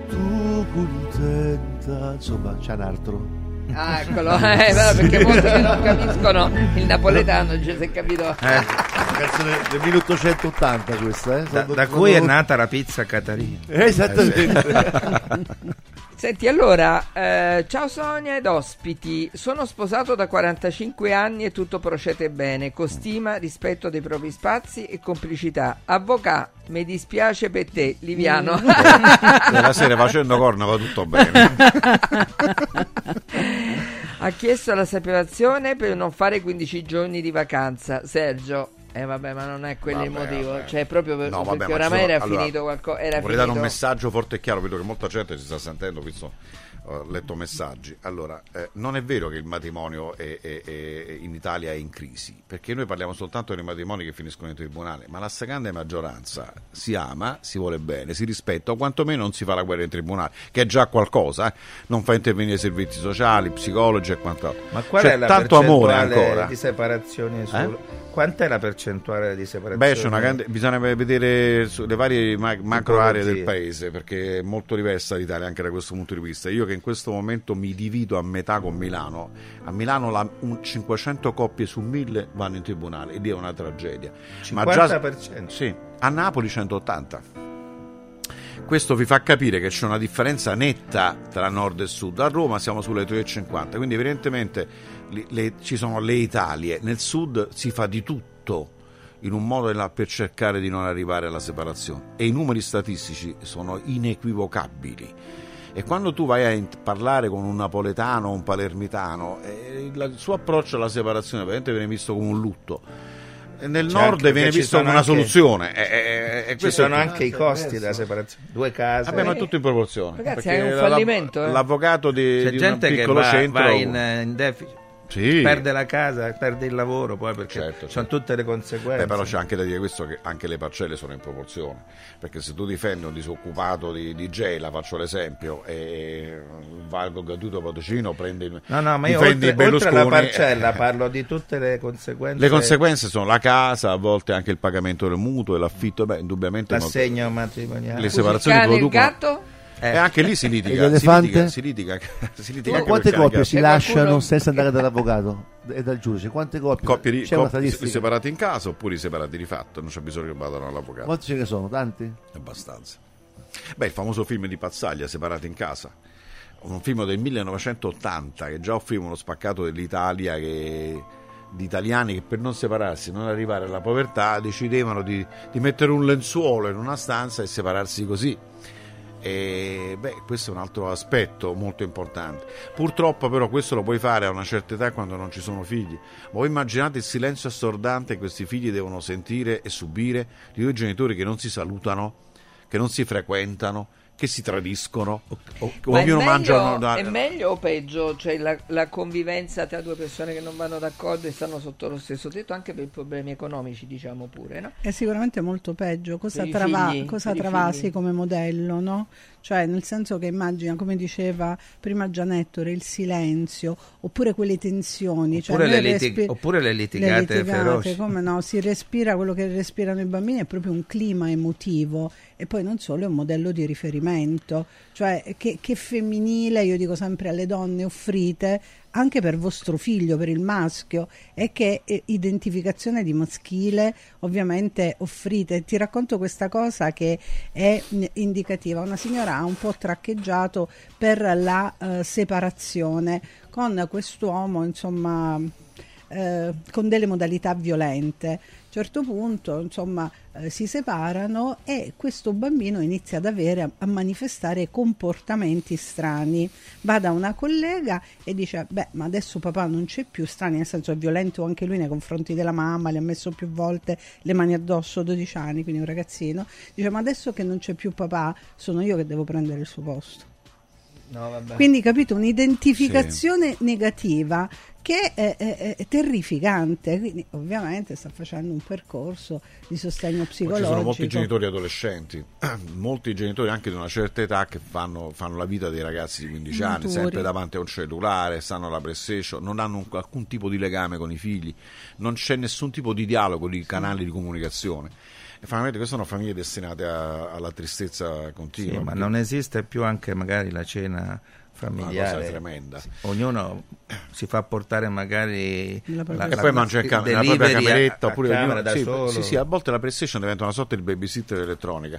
tu contenta. Insomma, c'è un altro. Ah, eccolo, eh, perché molti che non capiscono il napoletano, non ci si è capito. Una canzone del 1880 questa, eh? Da, Sono- da sono- cui è nata la pizza Catarina. Eh, Esattamente. Senti, allora, eh, ciao Sonia ed ospiti. Sono sposato da 45 anni e tutto procede bene, con stima, rispetto dei propri spazi e complicità. Avvocà, mi dispiace per te, Liviano. La sera facendo corna va tutto bene. ha chiesto la separazione per non fare 15 giorni di vacanza. Sergio, eh vabbè, ma non è quello il motivo, vabbè. cioè proprio per- No, vabbè, perché oramai sono- era allora, finito qualcosa, Vorrei dare un finito. messaggio forte e chiaro, vedo che molta gente si sta sentendo, visto ho letto messaggi. Allora, eh, non è vero che il matrimonio è- è- è- in Italia è in crisi, perché noi parliamo soltanto dei matrimoni che finiscono in tribunale, ma la stragrande maggioranza si ama, si vuole bene, si rispetta, o quantomeno non si fa la guerra in tribunale, che è già qualcosa, eh. non fa intervenire servizi sociali, psicologi e quant'altro. Ma qual C'è è la tanto amore ancora. di separazioni sul... Eh? Quant'è la percentuale di separazioni? Beh, c'è una grande, bisogna vedere le varie ma- macro aree del paese perché è molto diversa l'Italia anche da questo punto di vista. Io che in questo momento mi divido a metà con Milano, a Milano la- un 500 coppie su 1000 vanno in tribunale ed è una tragedia. Ma già- 50%? sì, a Napoli 180. Questo vi fa capire che c'è una differenza netta tra nord e sud. A Roma siamo sulle 3,50, quindi evidentemente le- ci sono le Italie. Nel sud si fa di tutto in un modo e là per cercare di non arrivare alla separazione e i numeri statistici sono inequivocabili. E quando tu vai a parlare con un napoletano o un palermitano, eh, il, il suo approccio alla separazione veramente viene visto come un lutto. E nel C'è nord viene ci visto come una anche- soluzione. E- e- e Ci questo è sono anche i costi della separazione. Due case. Vabbè, ma tutto in proporzione. Ragazzi, è un fallimento, eh. L'avvocato di, C'è di gente un che piccolo va, centro va in, eh, in deficit, Sì. perde la casa, perde il lavoro, poi perché Certo, sono tutte le conseguenze. Beh, però c'è anche da dire questo che anche le parcelle sono in proporzione, perché se tu difendi un disoccupato di, di Gela, faccio l'esempio, e va al gratuito patrocino, prende il No, no, ma io oltre, oltre alla Berlusconi, parcella eh, parlo di tutte le conseguenze. Le conseguenze sono la casa, a volte anche il pagamento del mutuo e l'affitto, beh, indubbiamente no- L'assegno matrimoniale. le separazioni cane, il producono gatto? E anche lì si litiga, si l'elefante? litiga, si litiga, si litiga Ma quante coppie si lasciano qualcuno- senza andare dall'avvocato e dal giudice? Quante coppie? coppie di, C'è una coppie separate in casa oppure separati di fatto, non c'è bisogno che vadano all'avvocato. Quanti ce ne sono? Tanti? Abbastanza. Beh, il famoso film di Pazzaglia, Separati in casa. Un film del 1980 che già offriva uno spaccato dell'Italia che- di italiani che per non separarsi, non arrivare alla povertà, decidevano di, di mettere un lenzuolo in una stanza e separarsi così. E beh, questo è un altro aspetto molto importante. Purtroppo, però, questo lo puoi fare a una certa età quando non ci sono figli. Ma voi immaginate il silenzio assordante che questi figli devono sentire e subire di due genitori che non si salutano, che non si frequentano, che si tradiscono, o- Ma è ognuno meglio, mangia. una- è meglio o peggio? Cioè la, la convivenza tra due persone che non vanno d'accordo e stanno sotto lo stesso tetto anche per problemi economici, diciamo pure, no? È sicuramente molto peggio. Cosa, trava- figli, cosa travasi come modello, no? Cioè, nel senso che immagina, come diceva prima Gianettore, il silenzio, oppure quelle tensioni. cioè Oppure noi le litig- respi- oppure le litigate feroci. come no? Si respira quello che respirano i bambini, è proprio un clima emotivo e poi non solo è un modello di riferimento. Cioè, che, che femminile, io dico sempre alle donne, offrite anche per vostro figlio, per il maschio, e che eh, identificazione di maschile ovviamente offrite. Ti racconto questa cosa che è mm, indicativa. Una signora ha un po' traccheggiato per la eh, separazione con quest'uomo, insomma, eh, con delle modalità violente. Certo punto, insomma, eh, si separano e questo bambino inizia ad avere a, a manifestare comportamenti strani. Va da una collega e dice: Beh, ma adesso papà non c'è più strani, nel senso è violento anche lui nei confronti della mamma, le ha messo più volte le mani addosso, 12 anni, quindi un ragazzino. Dice: Ma adesso che non c'è più papà, sono io che devo prendere il suo posto. No, vabbè. Quindi, capito, un'identificazione negativa che è, è- è terrificante. Quindi, ovviamente, sta facendo un percorso di sostegno Poi psicologico. Ci sono molti genitori adolescenti, molti genitori anche di una certa età che fanno, fanno la vita dei ragazzi di 15 anni, Maturi. sempre davanti a un cellulare, stanno alla PlayStation, non hanno un- alcun tipo di legame con i figli, non c'è nessun tipo di dialogo, di canali di comunicazione. E francamente queste sono famiglie destinate a- alla tristezza Sì, continua. ma perché- non esiste più anche magari la cena familiare. cosa tremenda. Sì, Ognuno si fa portare magari La propria- e poi mangia in cam- nella propria delivery a- cameretta a oppure camera ognuno- da sì, solo. sì, sì, a volte la PlayStation diventa una sorta di babysitter elettronica.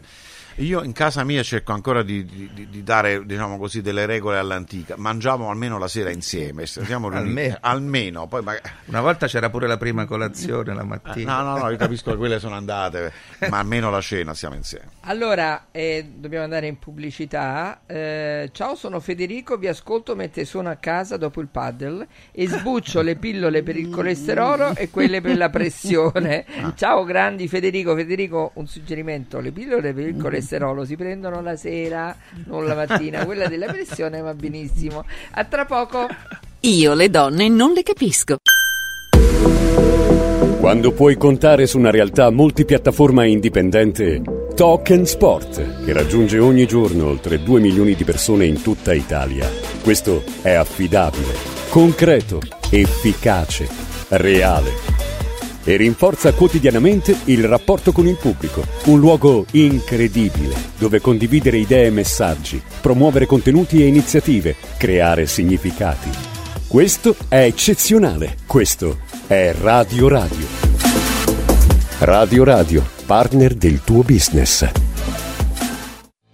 Io in casa mia cerco ancora di, di- di- dare diciamo così, delle regole all'antica. Mangiamo almeno la sera insieme, riuniti. Almeno. almeno. Poi magari- Una volta c'era pure la prima colazione la mattina. No, no, no, io capisco che quelle sono andate, ma almeno la cena siamo insieme. Allora, eh, dobbiamo andare in pubblicità. Eh, ciao, sono Federico, vi ascolto mentre sono a casa dopo il paddle e sbuccio le pillole per il colesterolo e quelle per la pressione. Ciao grandi Federico, Federico, un suggerimento, le pillole per il colesterolo si prendono la sera, non la mattina, quella della pressione va benissimo. A tra poco. Io le donne non le capisco. Quando puoi contare su una realtà multipiattaforma e indipendente, Talk Sport, che raggiunge ogni giorno oltre 2 milioni di persone in tutta Italia. Questo è affidabile, concreto, efficace, reale. E rinforza quotidianamente il rapporto con il pubblico. Un luogo incredibile, dove condividere idee e messaggi, promuovere contenuti e iniziative, creare significati. Questo è eccezionale. Questo è Radio Radio. Radio Radio, partner del tuo business.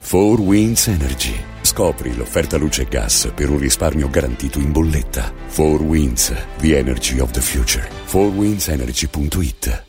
4 Winds Energy. Scopri l'offerta luce e gas per un risparmio garantito in bolletta. 4 Winds, the energy of the future. 4windsenergy.it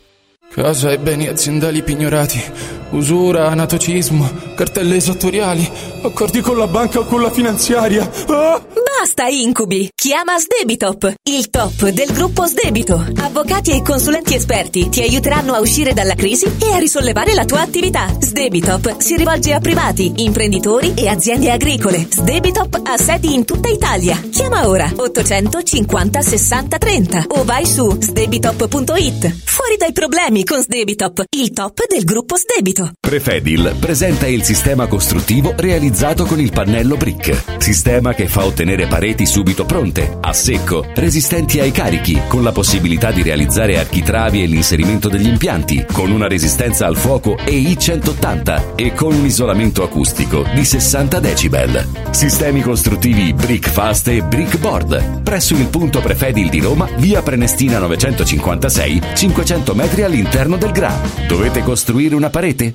Casa e beni aziendali pignorati, usura, anatocismo, cartelle esattoriali, accordi con la banca o con la finanziaria. Ah! Basta incubi! Chiama Sdebitop, il top del gruppo Sdebito. Avvocati e consulenti esperti ti aiuteranno a uscire dalla crisi e a risollevare la tua attività. Sdebitop si rivolge a privati, imprenditori e aziende agricole. Sdebitop ha sedi in tutta Italia. Chiama ora 850 60 30 o vai su sdebitop.it. Fuori dai problemi con Sdebitop, il top del gruppo Sdebito. Prefedil presenta il sistema costruttivo realizzato con il pannello brick. Sistema che fa ottenere pareti subito pronte, a secco, resistenti ai carichi, con la possibilità di realizzare architravi e l'inserimento degli impianti, con una resistenza al fuoco EI 180 e con un isolamento acustico di 60 decibel. Sistemi costruttivi Brick Fast e Brick Board. Presso il punto Prefedil di Roma, via Prenestina 956, 500 metri all'interno del GRA. Dovete costruire una parete?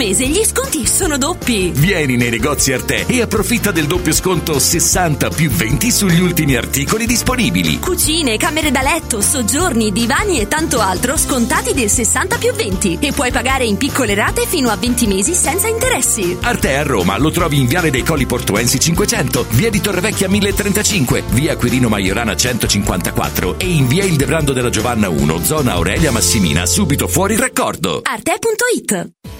mese gli sconti sono doppi. Vieni nei negozi Arte e approfitta del doppio sconto 60 più 20 sugli ultimi articoli disponibili. Cucine, camere da letto, soggiorni, divani e tanto altro scontati del 60 più 20 e puoi pagare in piccole rate fino a 20 mesi senza interessi. Arte a Roma lo trovi in Viale dei Colli Portuensi 500, Via di Torrevecchia 1035, Via Quirino Maiorana 154 e in Via Il Debrando della Giovanna 1, zona Aurelia Massimina, subito fuori il raccordo. Arte.it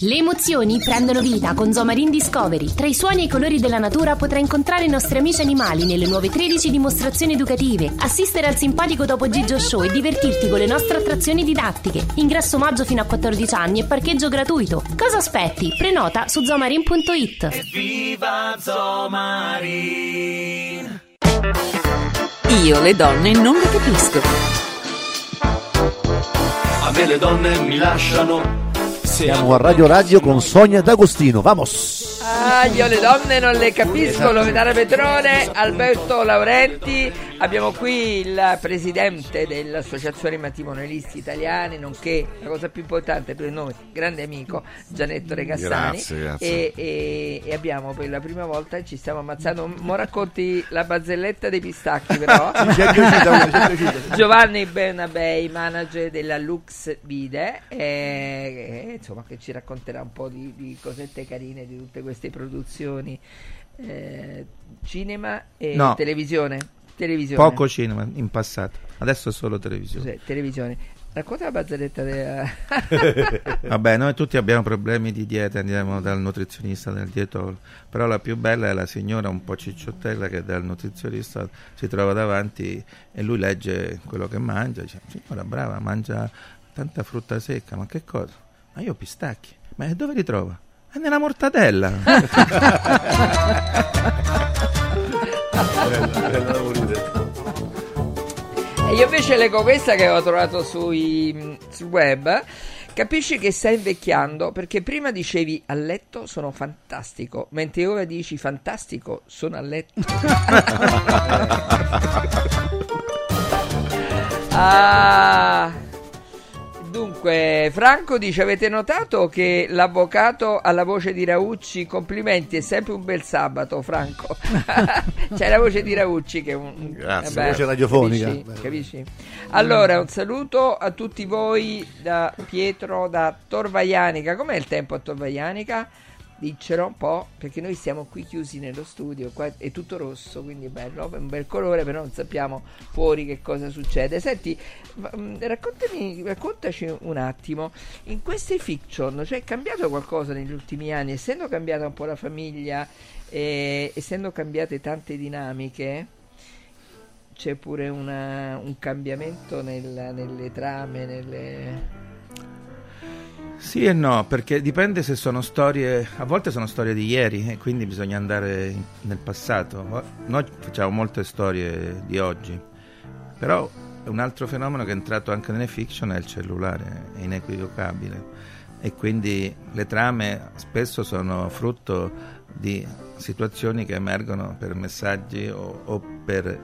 Le emozioni prendono vita con Zomarin Discovery. Tra i suoni e i colori della natura potrai incontrare i nostri amici animali nelle nuove 13 dimostrazioni educative, assistere al simpatico Topo Gigio Show e divertirti con le nostre attrazioni didattiche. Ingresso omaggio fino a 14 anni e parcheggio gratuito. Cosa aspetti? Prenota su zomarin.it. Viva Zomarin! Io le donne non le capisco. A me le donne mi lasciano. Siamo a Radio Radio con Sonia D'Agostino. Vamos! Ah, io le donne non le capisco, Esatto. Loredana Petrone, Alberto Laurenti, abbiamo qui il presidente dell'Associazione Matrimonialisti Italiani, nonché la cosa più importante per noi, grande amico Gianetto Regassani. Grazie, grazie. E, e- e abbiamo per la prima volta ci stiamo ammazzando. Mo racconti la barzelletta dei pistacchi, però. Giovanni Bernabei, manager della Lux Vide, eh, insomma, che ci racconterà un po' di, di cosette carine di tutte queste produzioni eh, cinema e No. televisione. televisione. Poco cinema in passato, adesso solo televisione. Cos'è? televisione. Racconta la barzelletta della... Vabbè, noi tutti abbiamo problemi di dieta, andiamo dal nutrizionista, dal dietologo, però la più bella è la signora un po' cicciottella che dal nutrizionista si trova davanti e lui legge quello che mangia, dice, signora brava, mangia tanta frutta secca, ma che cosa? Ma io pistacchi, ma dove li trova? È nella mortadella. E io invece leggo questa che ho trovato sui- sul web. Capisci che stai invecchiando perché prima dicevi a letto sono fantastico, mentre ora dici fantastico sono a letto. ah, dunque, Franco dice: Avete notato che l'avvocato ha la voce di Raucci? Complimenti, è sempre un bel sabato, Franco. C'è la voce di Raucci che è un. Grazie, voce radiofonica. Capisci? capisci? Allora, un saluto a tutti voi da Pietro da Torvaianica. Com'è il tempo a Torvaianica? Diccelo un po', perché noi siamo qui chiusi nello studio, qua è tutto rosso, quindi è bello, è un bel colore, però non sappiamo fuori che cosa succede. Senti, ma, mh, raccontami, raccontaci un attimo, in queste fiction, cioè è cambiato qualcosa negli ultimi anni, essendo cambiata un po' la famiglia, e essendo cambiate tante dinamiche, c'è pure una- un cambiamento nel- nelle trame, nelle... Sì e no, perché dipende se sono storie, a volte sono storie di ieri e quindi bisogna andare nel passato. Noi facciamo molte storie di oggi, però un altro fenomeno che è entrato anche nelle fiction è il cellulare, è inequivocabile e quindi le trame spesso sono frutto di situazioni che emergono per messaggi o, o per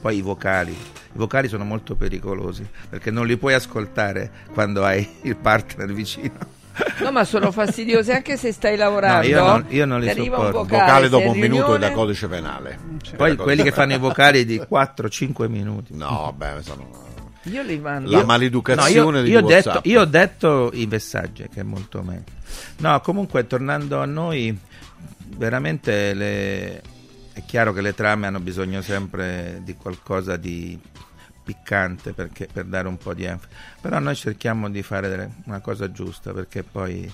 poi i vocali. I vocali sono molto pericolosi perché non li puoi ascoltare quando hai il partner vicino. No, ma sono fastidiosi anche se stai lavorando. No, io non- io non li arriva un sopporto. vocale, Vocale sei dopo un minuto è da riunione, codice penale. Poi Da quelli che codice fanno i vocali di 4-5 minuti. No, beh, sono... Io li mando. La Io- maleducazione no, io, di io ho detto, WhatsApp. io ho detto i messaggi, che è molto meglio. No, comunque, tornando a noi, veramente le- è chiaro che le trame hanno bisogno sempre di qualcosa di piccante perché- per dare un po' di enfasi. Però noi cerchiamo di fare delle- una cosa giusta perché poi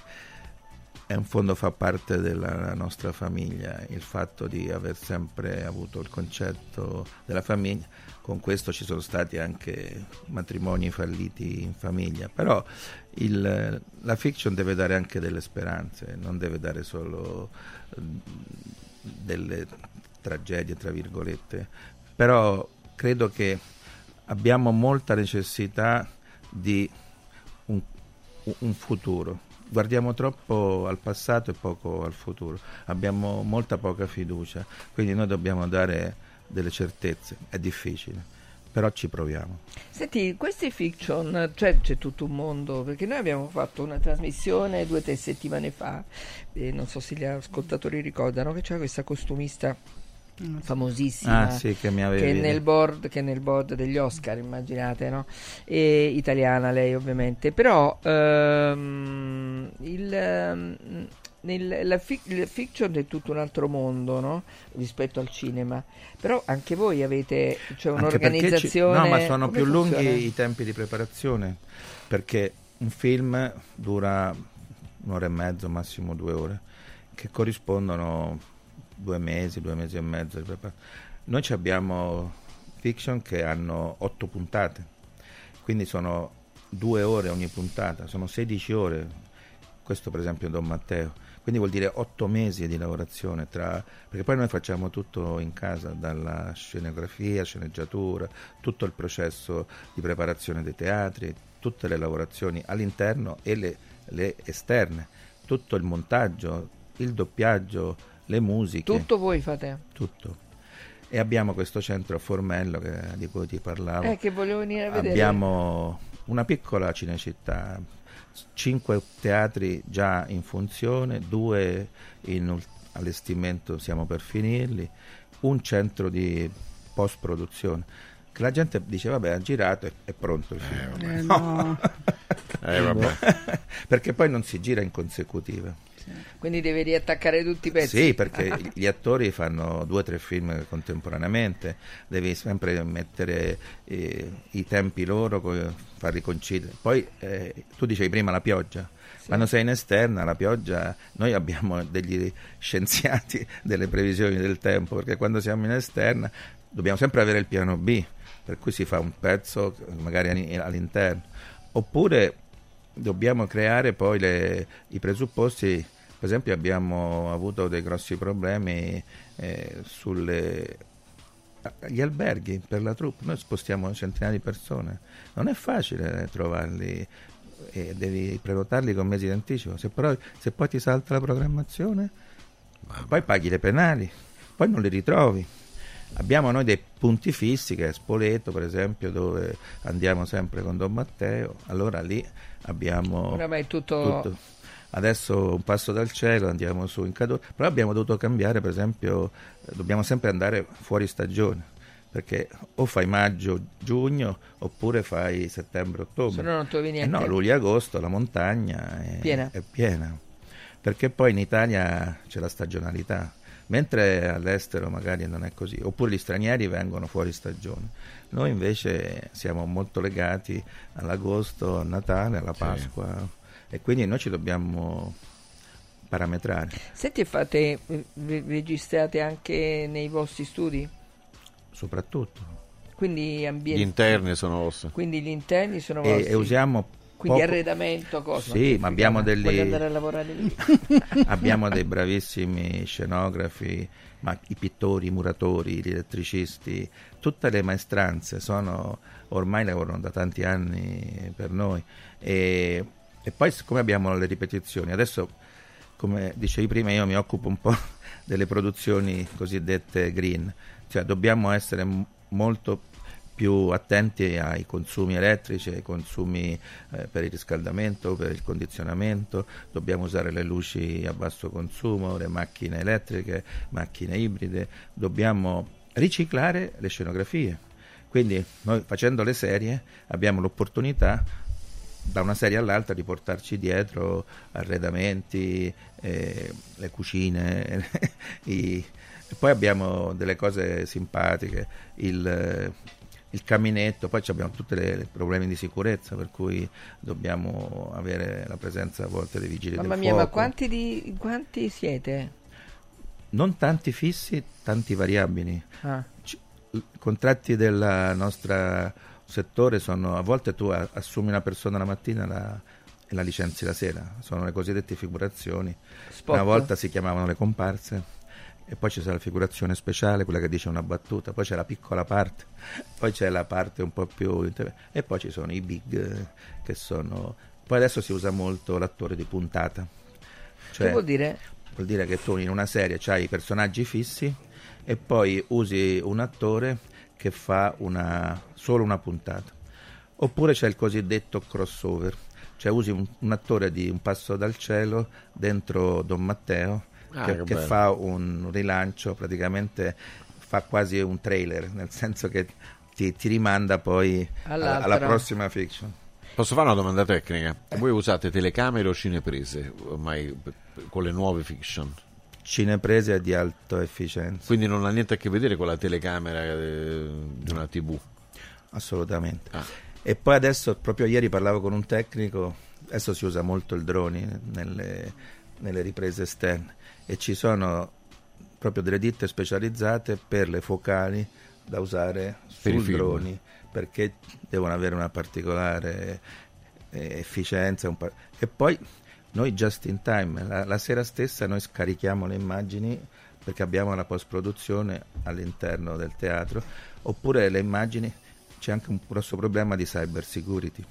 è in fondo fa parte della nostra famiglia il fatto di aver sempre avuto il concetto della famiglia con questo ci sono stati anche matrimoni falliti in famiglia però il- la fiction deve dare anche delle speranze non deve dare solo eh, delle tragedie tra virgolette però credo che abbiamo molta necessità di un, un futuro. Guardiamo troppo al passato e poco al futuro. Abbiamo molta poca fiducia, quindi noi dobbiamo dare delle certezze. È difficile, però ci proviamo. Senti, queste fiction, cioè c'è tutto un mondo, perché noi abbiamo fatto una trasmissione due o tre settimane fa, e non so se gli ascoltatori ricordano, che c'era questa costumista famosissima Ah, sì, che mi avevi- che nel board, che nel board degli Oscar immaginate no? E italiana lei ovviamente però ehm, il, ehm, nel- la, fic- la fiction è tutto un altro mondo no? rispetto al cinema però anche voi avete cioè perché ci- un'organizzazione no, ma sono come più funziona? lunghi i tempi di preparazione perché un film dura un'ora e mezzo, massimo due ore, che corrispondono due mesi, due mesi e mezzo. Noi abbiamo fiction che hanno otto puntate, quindi sono due ore ogni puntata, sono 16 ore. Questo per esempio Don Matteo. Quindi vuol dire otto mesi di lavorazione tra... perché poi noi facciamo tutto in casa, dalla scenografia, sceneggiatura, tutto il processo di preparazione dei teatri, tutte le lavorazioni all'interno e le, le esterne, tutto il montaggio, il doppiaggio, le musiche. tutto voi fate Tutto. E abbiamo questo centro a Formello che- di cui ti parlavo. eh che volevo venire a vedere Abbiamo una piccola cinecittà, cinque teatri già in funzione, due in allestimento, siamo per finirli, un centro di post produzione. Che la gente dice vabbè ha girato e è pronto il film. Eh, no. Eh, vabbè. Perché poi non si gira in consecutiva. Quindi devi riattaccare tutti i pezzi Sì, perché gli attori fanno due o tre film contemporaneamente, devi sempre mettere eh, i tempi loro, farli coincidere. Poi eh, tu dicevi prima la pioggia. Quando sei in esterna, la pioggia, noi abbiamo degli scienziati delle previsioni del tempo, perché quando siamo in esterna dobbiamo sempre avere il piano B, per cui si fa un pezzo magari all'in- all'interno. Oppure dobbiamo creare poi le- i presupposti. Per esempio abbiamo avuto dei grossi problemi eh, sulle gli alberghi per la troupe, noi spostiamo centinaia di persone, non è facile trovarli e devi prenotarli con mesi di anticipo, se, però, se poi ti salta la programmazione, poi paghi le penali, poi non li ritrovi. Abbiamo noi dei punti fissi che è Spoleto per esempio dove andiamo sempre con Don Matteo, allora lì abbiamo Vabbè, è tutto- Adesso un passo dal cielo, andiamo su in Cadore, però abbiamo dovuto cambiare, per esempio, eh, dobbiamo sempre andare fuori stagione, perché o fai maggio, giugno, oppure fai settembre, ottobre. Se no non trovi Eh niente. no, luglio, agosto, la montagna è Piena. è piena. Perché poi in Italia c'è la stagionalità, mentre all'estero magari non è così. Oppure gli stranieri vengono fuori stagione. Noi invece siamo molto legati all'agosto, a Natale, alla Pasqua e quindi noi ci dobbiamo parametrare. Senti, fate, eh, re- registrate anche nei vostri studi? Soprattutto. Quindi ambienti. Gli interni sono vostri. Quindi gli interni sono E, vostri. e usiamo Quindi poco- arredamento, cosa? Sì, ma abbiamo degli Voglio andare a lavorare lì. abbiamo dei bravissimi scenografi, ma i pittori, i muratori, gli elettricisti, tutte le maestranze sono ormai lavorano da tanti anni per noi e, e poi siccome abbiamo le ripetizioni, adesso come dicevi prima io mi occupo un po' delle produzioni cosiddette green, cioè dobbiamo essere m- molto più attenti ai consumi elettrici, ai consumi eh, per il riscaldamento, per il condizionamento, dobbiamo usare le luci a basso consumo, le macchine elettriche, macchine ibride, dobbiamo riciclare le scenografie. Quindi noi facendo le serie abbiamo l'opportunità da una serie all'altra di portarci dietro arredamenti, eh, le cucine, i- poi abbiamo delle cose simpatiche, il, il caminetto, poi abbiamo tutti i problemi di sicurezza per cui dobbiamo avere la presenza a volte dei vigili Mamma del mia, fuoco. ma quanti, di, quanti siete? Non tanti fissi, tanti variabili. Ah. I contratti del nostro settore sono a volte tu assumi una persona la mattina e la, e la licenzi la sera, sono le cosiddette figurazioni. Spot. Una volta si chiamavano le comparse e poi c'è la figurazione speciale, quella che dice una battuta, poi c'è la piccola parte, poi c'è la parte un po' più e poi ci sono i big che sono poi adesso si usa molto l'attore di puntata. Cioè, Che vuol dire? Vuol dire che tu in una serie hai i personaggi fissi e poi usi un attore che fa una, solo una puntata. Oppure c'è il cosiddetto crossover, cioè usi un, un attore di Un passo dal cielo dentro Don Matteo Ah, che, che che fa un rilancio praticamente fa quasi un trailer, nel senso che ti, ti rimanda poi alla, alla prossima fiction. Posso fare una domanda tecnica? Voi usate telecamere o cineprese ormai con le nuove fiction? Cineprese di alta efficienza. Quindi non ha niente a che vedere con la telecamera eh, di una TV. Assolutamente. Ah. E poi adesso, proprio ieri parlavo con un tecnico, adesso si usa molto il drone nelle, nelle riprese esterne e ci sono proprio delle ditte specializzate per le focali da usare sui droni perché devono avere una particolare eh, efficienza e poi noi just in time la, la sera stessa noi scarichiamo le immagini perché abbiamo la post produzione all'interno del teatro oppure le immagini c'è anche un grosso problema di cyber security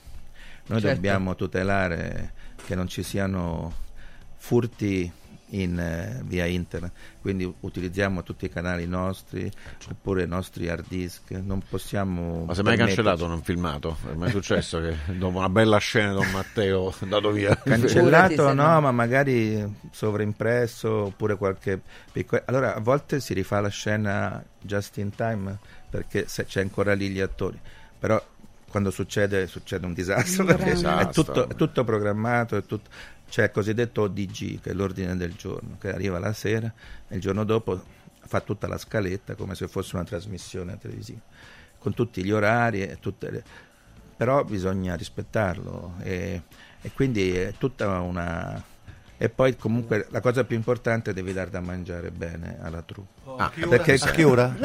noi Certo. dobbiamo tutelare che non ci siano furti in, eh, via internet, quindi utilizziamo tutti i canali nostri oppure i nostri hard disk, non possiamo... Ma si è mai cancellato un filmato? È mai successo che dopo una bella scena Don Matteo è andato via? Cancellato no, ma magari sovraimpresso oppure qualche piccolo... Allora a volte si rifà la scena just in time perché se c'è ancora lì gli attori, però quando succede succede un disastro Un perché disastro. è tutto, è tutto programmato, è tutto- c'è il cosiddetto ODG che è l'ordine del giorno che arriva la sera e il giorno dopo fa tutta la scaletta come se fosse una trasmissione televisiva con tutti gli orari e tutte le- però bisogna rispettarlo e, e quindi è tutta una e poi comunque la cosa più importante è devi dar da mangiare bene alla troupe Ah, che ora? A che ora?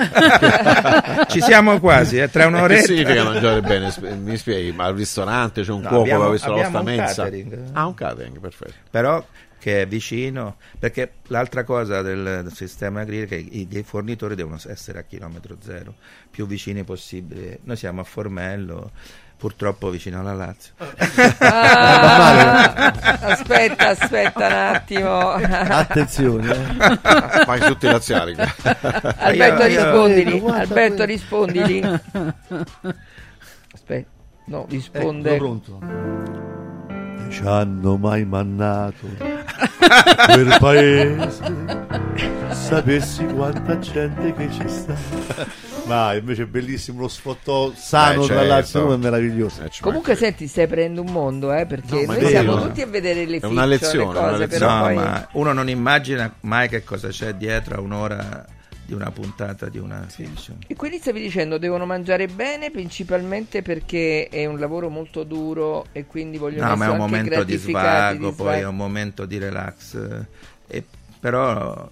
ci siamo quasi eh, tra Che un'oretta significa mangiare bene? Mi spieghi, ma al ristorante c'è un No, cuoco abbiamo- che ha visto la un mensa? catering. Ah, un catering, perfetto. però che è vicino perché l'altra cosa del, del sistema agri è che i, i fornitori devono essere a chilometro zero più vicini possibile noi siamo a Formello purtroppo vicino alla Lazio Ah, aspetta, aspetta un attimo. Attenzione. eh. Fai tutti i laziali. Alberto, rispondili. Alberto, rispondili. Aspetta, no, risponde. Ecco, pronto. Ci hanno mai mannato quel paese. Sapessi quanta gente che ci sta. Ma invece è bellissimo lo sfottò sano Beh, tra certo. l'altro, Roma è meraviglioso. Eh, Comunque, senti, stai aprendo un mondo, eh, perché No, noi siamo vero. tutti a vedere le fiction, una le lezione, cose, una lezione. però no poi... ma uno non immagina mai che cosa c'è dietro a un'ora di una puntata di una fiction E quindi stavi dicendo devono mangiare bene principalmente perché è un lavoro molto duro e quindi vogliono No, ma è un momento di gratificati, svago, di poi è svago. un momento di relax. E però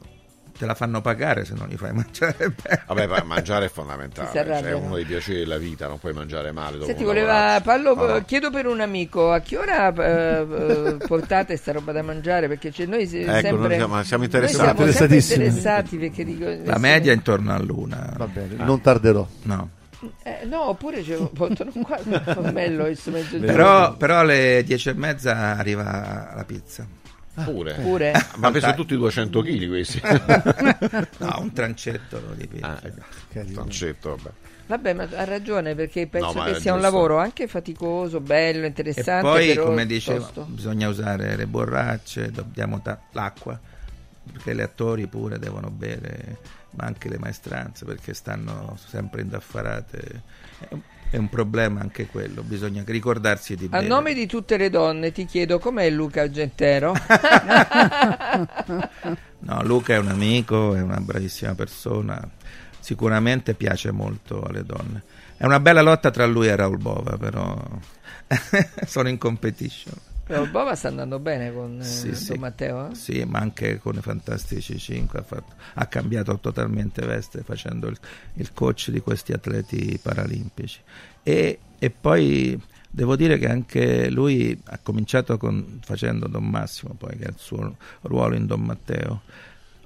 te la fanno pagare se non li fai mangiare bene. Vabbè, ma mangiare è fondamentale, cioè, è uno dei piaceri della vita, non puoi mangiare male dopo Senti, voleva. Pallo, No, no. chiedo per un amico, a che ora eh, eh, portate sta roba da mangiare? Perché c'è- noi si- Ecco, sempre noi siamo- siamo noi interessati. siamo sempre Interessatissimi. interessati perché dico, La media è intorno all'una. Va bene, non tarderò. No. Eh, no, oppure c'è un portano qua un bello mezzogiorno. Però, però alle dieci e mezza arriva la pizza. Pure. Pure. Ma peso tutti 200 kg questi. No, un trancetto di pizza. Ah, ecco. Trancetto, vabbè. Vabbè, ma ha ragione perché penso No, che sia un lavoro anche faticoso, bello, E interessante. poi, però come dicevo, bisogna usare le borracce, dobbiamo ta- l'acqua, perché gli attori pure devono bere, ma anche le maestranze, perché stanno sempre indaffarate. È un- problema anche quello, bisogna ricordarsi di A bere. nome di tutte le donne ti chiedo com'è Luca Argentero? No, Luca è un amico, è una bravissima persona, sicuramente piace molto alle donne. È una bella lotta tra lui e Raul Bova, però sono in competition. Però il Bova sta andando bene con eh, Sì, Don sì. Matteo? eh? Sì, ma anche con i Fantastici 5 ha, fatto- ha cambiato totalmente veste facendo il, il coach di questi atleti paralimpici. E, e poi devo dire che anche lui ha cominciato con- facendo Don Massimo, poi che è il suo ruolo in Don Matteo.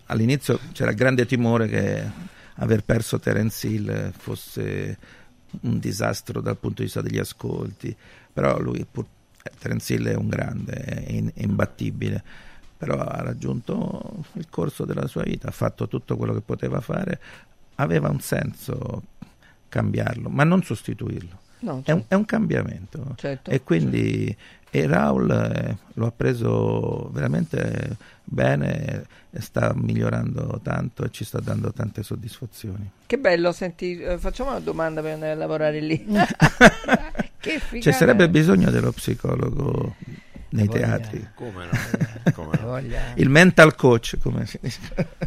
All'inizio c'era grande timore che aver perso Terence Hill fosse un disastro dal punto di vista degli ascolti, però lui pur, eh, Terence Hill è un grande, è in- è imbattibile, però ha raggiunto il corso della sua vita, ha fatto tutto quello che poteva fare, aveva un senso cambiarlo, ma non sostituirlo. No, È, un, certo. è un cambiamento Certo, e quindi E Raul eh, lo ha preso veramente bene, e sta migliorando tanto e ci sta dando tante soddisfazioni. Che bello, senti, eh, facciamo una domanda per andare a lavorare lì. Ci sarebbe bisogno dello psicologo nei Voglia. teatri. Come no? Come no? Il mental coach, come si dice.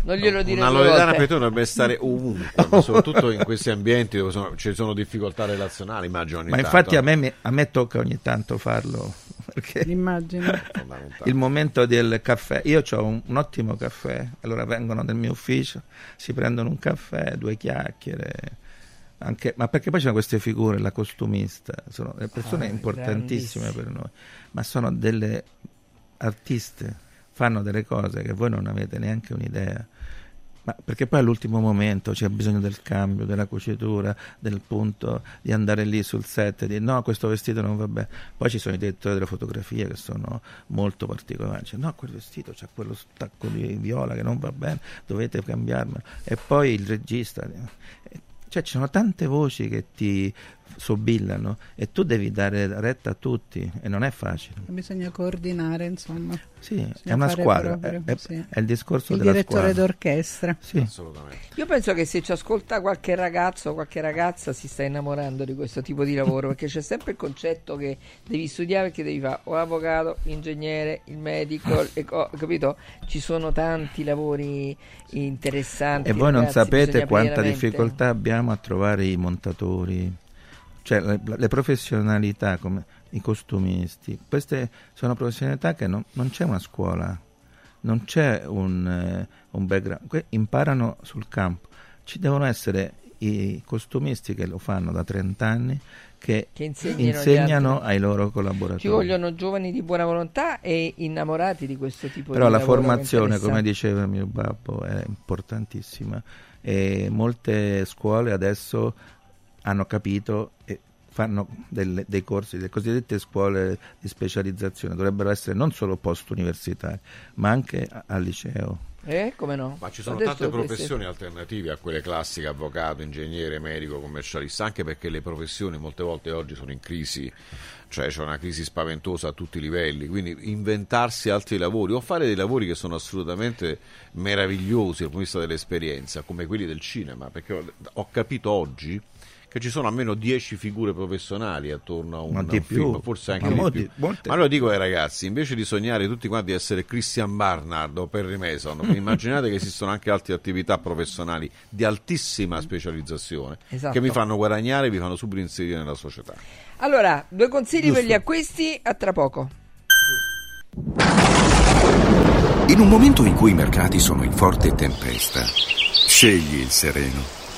Non glielo dire Una loredana per te dovrebbe stare ovunque, ma soprattutto in questi ambienti dove sono- ci sono difficoltà relazionali, immagino ogni Ma tanto. infatti a me, a me tocca ogni tanto farlo. Perché L'immagine. Il momento del caffè, io ho un, un ottimo caffè, allora vengono nel mio ufficio, si prendono un caffè, due chiacchiere. Anche, ma perché poi ci sono queste figure, la costumista, sono delle persone Ah, importantissime per noi, ma sono delle artiste, fanno delle cose che voi non avete neanche un'idea. Ma perché poi all'ultimo momento c'è bisogno del cambio, della cucitura, del punto di andare lì sul set e dire no, questo vestito non va bene. Poi ci sono i direttori delle fotografie che sono molto particolari. Dice, no, quel vestito c'ha quello stacco di viola che non va bene, dovete cambiarmelo. E poi il regista. Cioè ci sono tante voci che ti sobillano e tu devi dare retta a tutti e non è facile. Bisogna coordinare, insomma. Sì, Bisogna è una squadra, proprio, è, sì. è il discorso Il della direttore squadra. d'orchestra. Sì. Assolutamente. Io penso che se ci ascolta qualche ragazzo o qualche ragazza si sta innamorando di questo tipo di lavoro perché c'è sempre il concetto che devi studiare perché devi fare o l'avvocato, l'ingegnere, il medico, e co- capito? Ci sono tanti lavori interessanti. E voi non ragazzi, sapete bisogna quanta aprire la mente. difficoltà abbiamo a trovare i montatori, cioè le, le professionalità come i costumisti. Queste sono professionalità che non, non c'è una scuola, non c'è un, eh, un background, que- imparano sul campo. Ci devono essere i costumisti che lo fanno da 30 anni che, Che insegnano altri. ai loro collaboratori. Ci vogliono giovani di buona volontà e innamorati di questo tipo Però di la lavoro che è formazione, come diceva mio babbo, è importantissima e molte scuole adesso hanno capito fanno delle- dei corsi, le cosiddette scuole di specializzazione, dovrebbero essere non solo post universitari, ma anche al liceo. Eh, come no? Ma ci sono Adesso tante queste- professioni alternative a quelle classiche, avvocato, ingegnere, medico, commercialista, anche perché le professioni molte volte oggi sono in crisi, cioè c'è una crisi spaventosa a tutti i livelli, quindi inventarsi altri lavori o fare dei lavori che sono assolutamente meravigliosi dal punto di vista dell'esperienza, come quelli del cinema, perché ho capito oggi che ci sono almeno 10 figure professionali attorno a un, un più. film, forse anche Ma di molti- più. molte. Ma allora dico ai ragazzi, invece di sognare tutti quanti di essere Christian Barnard o Perry Mason, immaginate che esistono anche altre attività professionali di altissima specializzazione Esatto. che vi fanno guadagnare e vi fanno subito inserire nella società. Allora, due consigli per Giusto. gli acquisti, a tra poco. In un momento in cui i mercati sono in forte tempesta, scegli il sereno.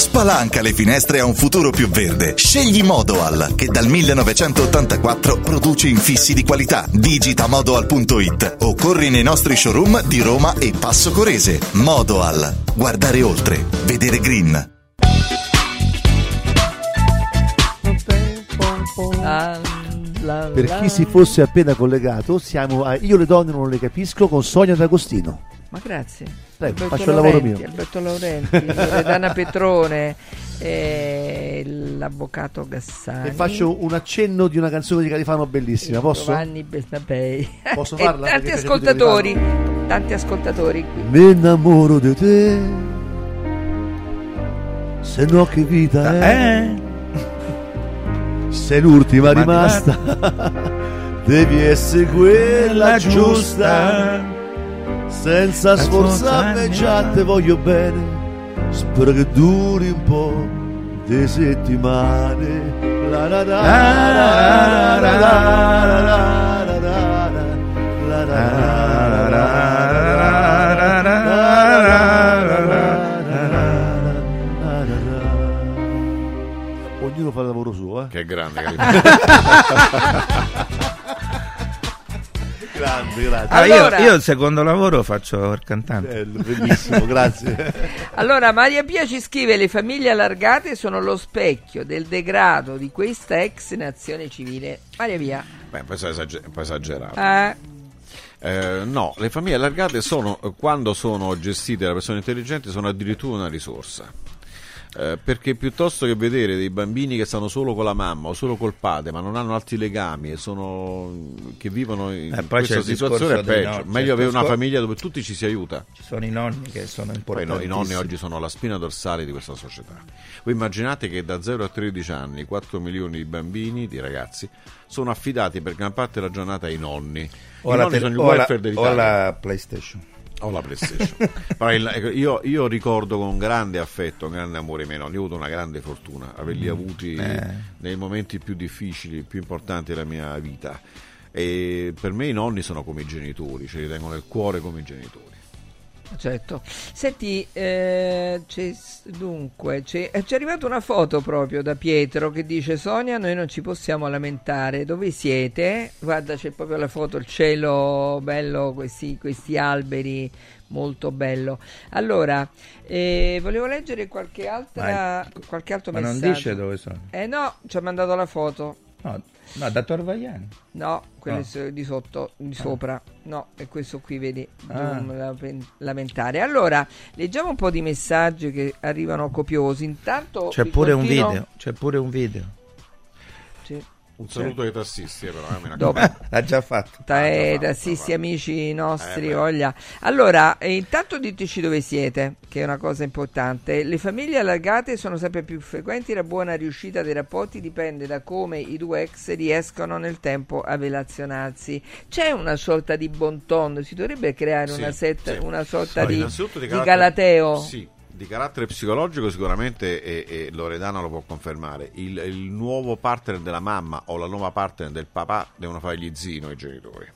Spalanca le finestre a un futuro più verde. Scegli Modoal, che dal 1984 produce infissi di qualità. Digita modoal.it o corri nei nostri showroom di Roma e Passo Corese. Modoal. Guardare oltre. Vedere green. Per chi si fosse appena collegato, siamo a Io le donne non le capisco con Sonia D'Agostino. Ma grazie. Prego, Alberto faccio il lavoro Laurenti, mio. Alberto Laurenti, Loredana Petrone, eh, l'avvocato Gassani. E faccio un accenno di una canzone di Califano bellissima, posso? Giovanni Bernabei. Posso e farla? tanti ascoltatori, tanti ascoltatori qui. Mi innamoro di te. Se no che vita è? Sei l'ultima Ma rimasta. Devi essere quella giusta senza sforzarmi già te voglio bene, spero che duri un po' di settimane. La la la la la la la la la la Ognuno fa il lavoro suo, eh? Che grande grazie. Ah, Allora- io, io il secondo lavoro faccio il cantante. Bello, bellissimo, grazie. Allora, Maria Pia ci scrive: Le famiglie allargate sono lo specchio del degrado di questa ex nazione civile. Maria Pia. Beh, poi esager- esagerato. Eh, Eh, no, le famiglie allargate sono, quando sono gestite da persone intelligenti, sono addirittura una risorsa. Eh, perché piuttosto che vedere dei bambini che stanno solo con la mamma o solo col padre, ma non hanno altri legami e sono, che vivono in Eh, questa situazione, è peggio. no- Meglio avere una famiglia dove tutti ci si aiuta. Ci sono i nonni che sono importanti. no, i nonni oggi sono la spina dorsale di questa società. Voi immaginate che da 0 a 13 anni 4 milioni di bambini, di ragazzi, sono affidati per gran parte della giornata ai nonni. O I la nonni tele- sono il o welfare o dell'Italia. la PlayStation. O la PlayStation. Però il- ecco, io, io ricordo con grande affetto, con grande amore i miei nonni. Ho avuto una grande fortuna averli Mm. avuti Eh. nei momenti più difficili, più importanti della mia vita. E per me i nonni sono come i genitori, ce li tengo nel cuore come i genitori. Certo. Senti, eh, c'è, dunque, c'è, eh, ci è arrivata una foto proprio da Pietro che dice: Sonia, noi non ci possiamo lamentare. Dove siete? Guarda, c'è proprio la foto, il cielo bello, questi, questi alberi. Molto bello. Allora, eh, volevo leggere qualche, altra, Ma- qualche altro ma non messaggio. dice dove sono. Eh no, ci ha mandato la foto. No, no da Torvagliani. No, quello No. di sotto, di sopra. No, è questo qui, vedi, Ah. Lamentare. Allora, leggiamo un po' di messaggi che arrivano copiosi. Intanto C'è pure un continuo- video. C'è pure un video. Sì. Un saluto ai tassisti, eh, però. eh, Dopo. L'ha già fatto. Ta- eh, Ah, tassisti amici nostri, Eh, voglia. Allora, intanto diteci dove siete, che è una cosa importante. Le famiglie allargate sono sempre più frequenti, la buona riuscita dei rapporti dipende da come i due ex riescono nel tempo a relazionarsi. C'è una sorta di bon ton, si dovrebbe creare Sì, una, set- sì. una sorta Allora, di, di galateo. Sì, di carattere psicologico sicuramente e, e Loredana lo può confermare. Il, il nuovo partner della mamma o la nuova partner del papà devono fare gli zino i genitori.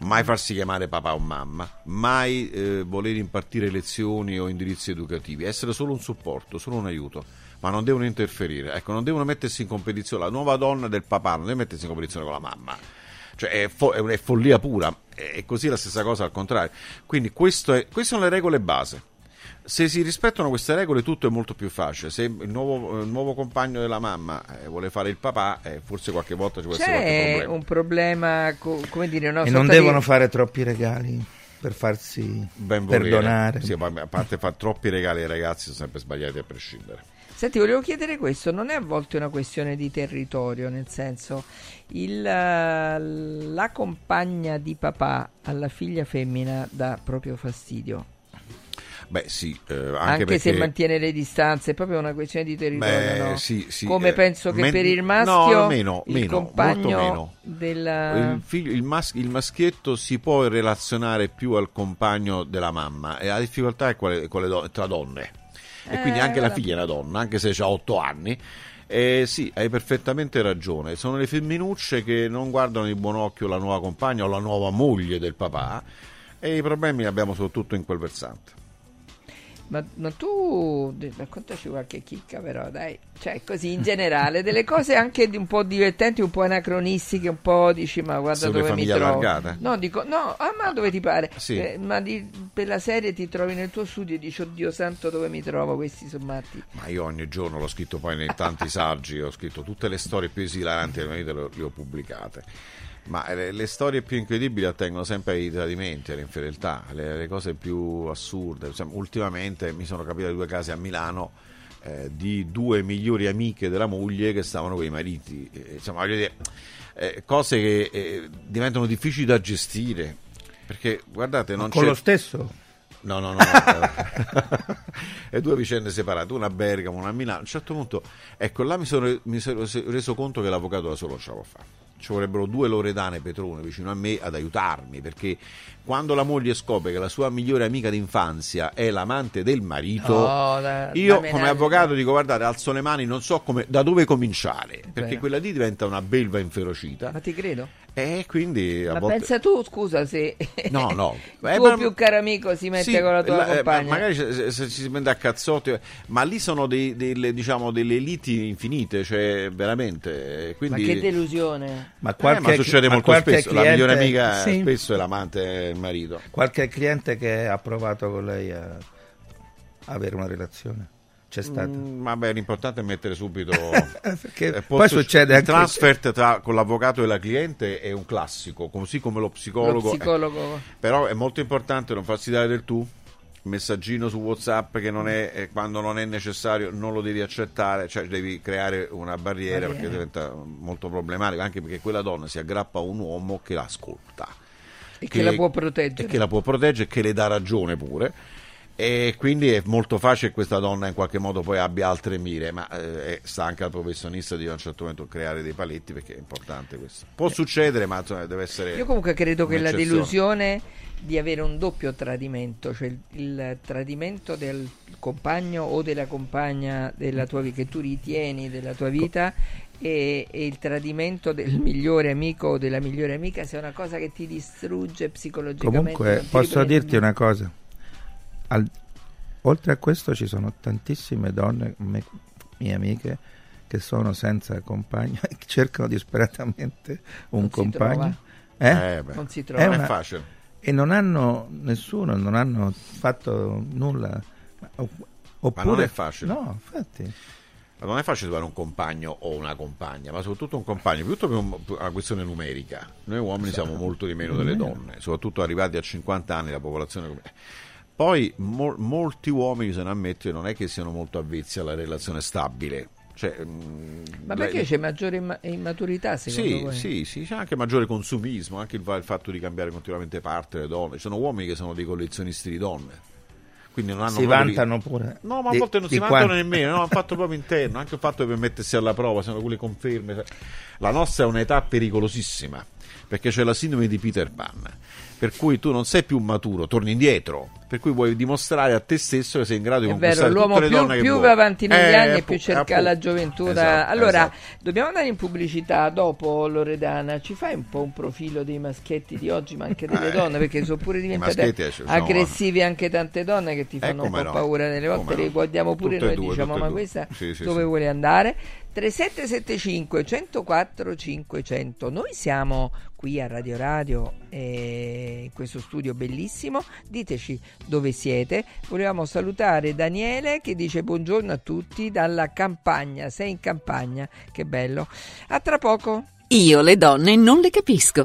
Mai farsi chiamare papà o mamma, mai eh, voler impartire lezioni o indirizzi educativi, essere solo un supporto, solo un aiuto, ma non devono interferire, ecco, non devono mettersi in competizione. La nuova donna del papà non deve mettersi in competizione con la mamma, cioè è, fo- è, è follia pura, e così la stessa cosa al contrario. Quindi è- queste sono le regole base. Se si rispettano queste regole tutto è molto più facile. Se il nuovo, il nuovo compagno della mamma eh, vuole fare il papà, eh, forse qualche volta ci può essere qualche C'è problema. un problema, co- come dire, una e non di- devono fare troppi regali per farsi perdonare. Sì, ma a parte fare troppi regali ai ragazzi sono sempre sbagliati a prescindere. Senti, volevo chiedere questo, non è a volte una questione di territorio, nel senso, il, eh, la compagna di papà alla figlia femmina dà proprio fastidio, Beh, sì, eh, anche, anche, perché... se mantiene le distanze, è proprio una questione di territorio, Beh, no? sì, sì, Come eh, penso che men- per il no, maschio meno, il meno, compagno meno. della... Il, figlio- il mas- il maschietto si può relazionare più al compagno della mamma e la difficoltà è quelle, quelle do- tra donne. E quindi Eh, anche la allora- figlia è una donna, anche se ha otto anni. Eh, sì, hai perfettamente ragione. Sono le femminucce che non guardano di buon occhio la nuova compagna o la nuova moglie del papà e i problemi li abbiamo soprattutto in quel versante. Ma, ma tu raccontaci qualche chicca però dai, cioè così in generale, delle cose anche di un po' divertenti, un po' anacronistiche, un po' dici ma guarda Sulle dove mi trovo. allargate? No, dico no, ah, ma dove ti pare? Sì. Eh, ma di- per la serie ti trovi nel tuo studio e dici oddio santo dove mi trovo, questi sono matti. Ma io ogni giorno l'ho scritto poi in tanti saggi, ho scritto tutte le storie più esilaranti le ho pubblicate. Ma le, le storie più incredibili attengono sempre ai tradimenti, alle infedeltà, le, le cose più assurde. Ultimamente mi sono capite due casi a Milano eh, di due migliori amiche della moglie che stavano con i mariti. Eh, insomma, voglio dire, eh, cose che eh, diventano difficili da gestire. Perché guardate, non con c'è... lo stesso? No, no, no. no. e due vicende separate, una a Bergamo, una a Milano. A un certo punto, ecco, là mi sono, mi sono reso conto che l'avvocato da solo non ce la può fare. Ci vorrebbero due Loredane Petrone vicino a me ad aiutarmi perché quando la moglie scopre che la sua migliore amica d'infanzia è l'amante del marito, Oh, da- io da come avvocato dico guardate alzo le mani, non so come, da dove cominciare, perché quella lì diventa una belva inferocita. Ma ti credo. E quindi a Ma volte... pensa tu, scusa, se No, no. il Eh, tuo ma- più caro amico si mette Sì, con la tua la- eh, compagna. ma- magari se, ci si prende a cazzotti, ma lì sono dei- delle, diciamo, delle liti infinite, cioè veramente. eh, Ma Quindi... che delusione. Ma Eh, qualche, ma succede ma molto spesso. La migliore cliente- amica Sì. spesso è l'amante il marito. Qualche cliente che ha provato con lei a avere una relazione? C'è stato? Mm, vabbè, l'importante è mettere subito. Perché Eh, può poi suc- succede il anche- transfert tra, con l'avvocato e la cliente è un classico, così come lo psicologo. Lo psicologo. eh, però è molto importante non farsi dare del tu. Messaggino su WhatsApp che non è, eh, quando non è necessario non lo devi accettare, cioè devi creare una barriera Barriera. perché diventa molto problematico, anche perché quella donna si aggrappa a un uomo che l'ascolta E che la può proteggere. e che la può proteggere e che le dà ragione pure. E quindi è molto facile che questa donna in qualche modo poi abbia altre mire, ma eh, sta anche al professionista di a un certo momento creare dei paletti perché è importante questo. Può succedere, ma deve essere. Io comunque credo che la delusione di avere un doppio tradimento, cioè il, il tradimento del compagno o della compagna della tua vita che tu ritieni della tua vita e, e il tradimento del migliore amico o della migliore amica sia una cosa che ti distrugge psicologicamente. Comunque, posso dirti una cosa. Al- oltre a questo ci sono tantissime donne, me- mie amiche, che sono senza compagno e che cercano disperatamente un Non compagno. Eh? Eh, Non si È trova. è una- facile. E non hanno nessuno, non hanno fatto nulla. Oppure, non è facile. No, infatti. Ma non è facile trovare un compagno o una compagna, ma soprattutto un compagno, piuttosto per un- per una questione numerica. Noi uomini siamo molto di meno delle donne, soprattutto arrivati a 50 anni la popolazione. Poi mol- molti uomini, se ne ammettono, non è che siano molto avvezzi alla relazione stabile. Cioè, mm, Ma lei- perché c'è maggiore imma- immaturità secondo Sì, voi? sì, sì, c'è anche maggiore consumismo, anche il, il fatto di cambiare continuamente parte le donne. Ci sono uomini che sono dei collezionisti di donne. Quindi non hanno Si vantano pure. No, ma a di- volte non si vantano quanto- nemmeno, no, un fatto proprio interno, anche il fatto per mettersi alla prova, sono quelle conferme. La nostra è un'età pericolosissima, perché c'è la sindrome di Peter Pan, per cui tu non sei più maturo, torni indietro, per cui vuoi dimostrare a te stesso che sei in grado di È conquistare vero, tutte le più, donne che più va avanti negli Eh, anni e più cerca la gioventù. Esatto, allora, esatto. dobbiamo andare in pubblicità dopo, Loredana. Ci fai un po' un profilo dei maschietti di oggi, ma anche delle Eh, donne, perché sono pure diventate eh, aggressivi anche tante donne che ti Eh, fanno un come po' no. paura delle volte. Come Le guardiamo pure Tutte e noi, due, diciamo, ma due. questa Sì, sì, dove sì. vuole andare? 3775 104 500. Noi siamo qui a Radio Radio eh, in questo studio bellissimo. Diteci dove siete. Volevamo salutare Daniele che dice buongiorno a tutti dalla campagna. Sei in campagna, che bello. A tra poco. Io le donne non le capisco.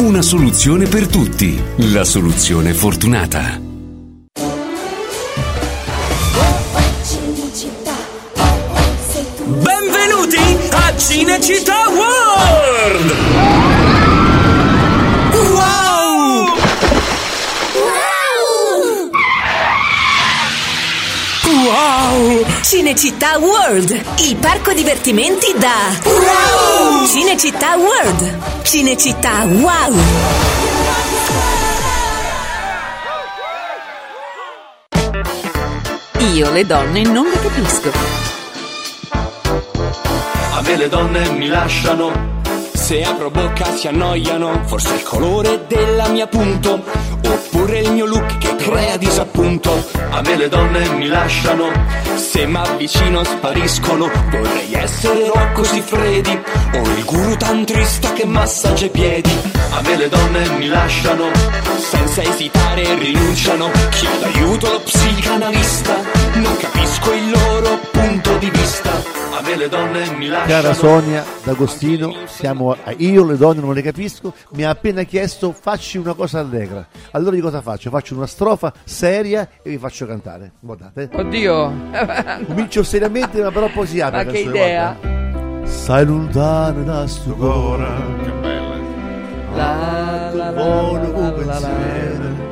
Una soluzione per tutti. La soluzione fortunata. Benvenuti a Cinecittà World! Cinecittà World, il parco divertimenti da Wow! Cinecittà World, Cinecittà Wow! Io le donne non le capisco. A me le donne mi lasciano. Se apro bocca si annoiano. Forse il colore della mia punto. Oppure il mio look che crea disappunto. A me le donne mi lasciano. Se m'avvicino spariscono. Vorrei essere Rocco Siffredi. O il guru tantrista che massaggia i piedi. A me le donne mi lasciano. Senza esitare rinunciano. Chiedo aiuto allo psicanalista. Non capisco il loro punto di vista. A me le donne mi lasciano. Cara Sonia D'Agostino, siamo a Io le donne non le capisco, mi ha appena chiesto facci una cosa allegra. Allora di cosa faccio? Faccio una strofa seria e vi faccio cantare. Guardate. Oddio. Comincio seriamente ma però poi si apre. Ma che canzone, idea. guarda. Sai lontano da sto cuore. Che bella. La, la, la, Buono la, la, la, pensiero.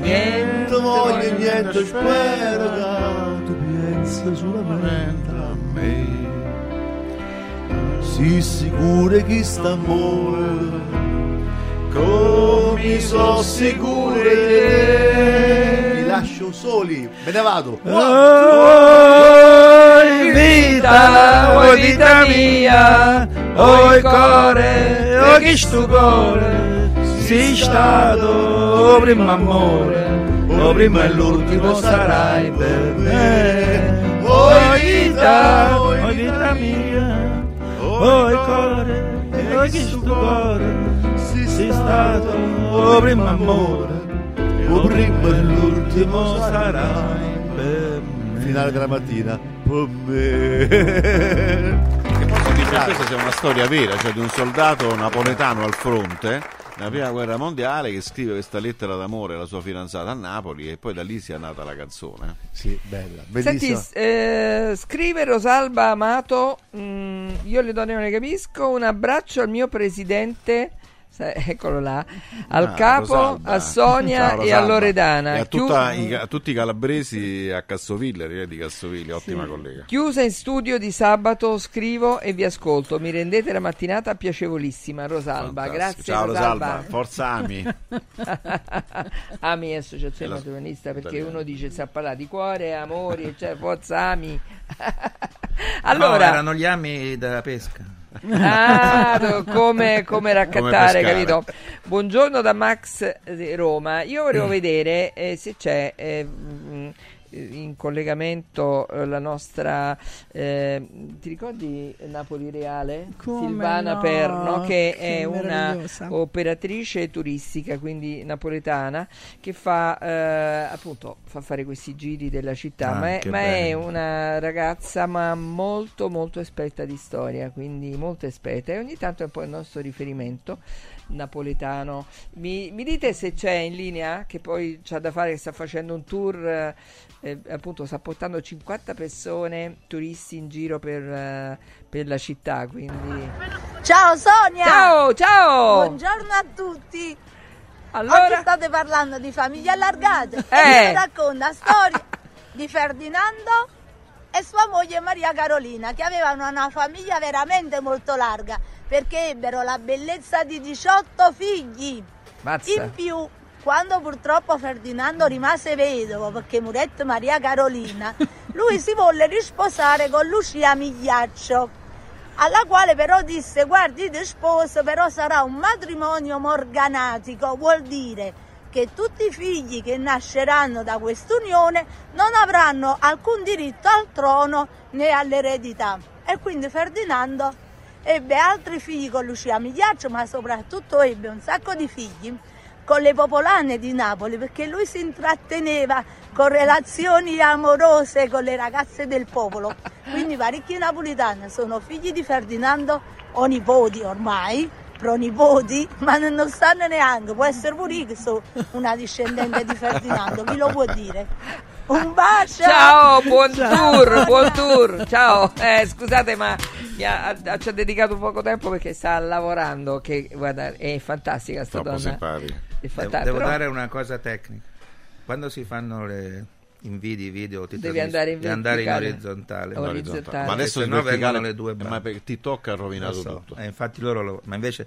Niente voglio, niente spero che tu pensi solamente a me. Si sicuro che sta amore, come so sicuro te. Vi lascio soli, me ne vado. Oi vita, oi vita mia, oi core, oi che sto cuore, sei stato primo amore, o primo e l'ultimo sarai per me. Oi vita, oi vita mia, oi core, oi che sto cuore, sei stato o primo amore, o primo e l'ultimo sarai per me. Finale della mattina. Per me. Che poi si dice questa sia una storia vera, cioè di un soldato napoletano al fronte nella prima guerra mondiale che scrive questa lettera d'amore alla sua fidanzata a Napoli e poi da lì si è nata la canzone. Sì, bella, Senti, eh, scrive Rosalba Amato, mm, io le donne non ne capisco, un abbraccio al mio presidente eccolo là, al Ah, capo, Rosalba. a Sonia Ciao, e a. Loredana. E a, tutta i- a tutti i calabresi a Cassoville, di Cassoville, ottima collega. Chiusa in studio di sabato, scrivo e vi ascolto. Mi rendete la mattinata piacevolissima, Rosalba. Fantastico. Grazie, Ciao Rosalba. Rosalba, forza Ami. Ami è associazione La- maternista perché italiana. uno dice sa parlare di cuore, amori, cioè forza Ami. No, allora, erano gli ami della pesca. Ah, come, come raccattare, pescare. capito? Buongiorno da Max Roma. Io volevo Mm. vedere eh, se c'è eh, mm, in collegamento eh, la nostra eh, ti ricordi Napoli Reale? Come Silvana no, Perno che, che è una operatrice turistica, quindi napoletana, che fa eh, appunto fa fare questi giri della città, Ah, ma, è, che ma è una ragazza ma molto molto esperta di storia, quindi molto esperta. E ogni tanto è un po' il nostro riferimento napoletano. Mi, mi dite se c'è in linea che poi c'ha da fare, che sta facendo un tour, eh, eh, appunto sta portando 50 persone, turisti in giro per, eh, per la città, quindi... Ciao Sonia! Ciao, ciao! Buongiorno a tutti! Allora? Oggi state parlando di famiglie allargate Eh. e vi racconta la storia di Ferdinando e sua moglie Maria Carolina che avevano una famiglia veramente molto larga perché ebbero la bellezza di 18 figli. Mazza. In più, quando purtroppo Ferdinando rimase vedovo perché murette Maria Carolina, lui si volle risposare con Lucia Migliaccio alla quale però disse guardi ti sposo però sarà un matrimonio morganatico vuol dire che tutti i figli che nasceranno da quest'unione non avranno alcun diritto al trono né all'eredità e quindi Ferdinando ebbe altri figli con Lucia Migliaccio ma soprattutto ebbe un sacco di figli con le popolane di Napoli perché lui si intratteneva con relazioni amorose con le ragazze del popolo. Quindi parecchi napolitani sono figli di Ferdinando o nipoti ormai, pronipoti, ma non lo sanno neanche. Può essere pure io che sono una discendente di Ferdinando, chi lo può dire? Un bacio! Ciao, buon tour, buon tour. Ciao, eh, scusate ma mi ha, ha- ci ha dedicato poco tempo perché sta lavorando, che guarda, è fantastica sta Troppo donna. È Devo, fantastica. devo però- dare una cosa tecnica. Quando si fanno le invidi video ti Devi andare in devi andare in verticale. orizzontale. Orizzontale. Ma adesso se no verticale- vengono le due ma bande. perché TikTok ha rovinato Lo so, tutto. eh, infatti loro lo- ma invece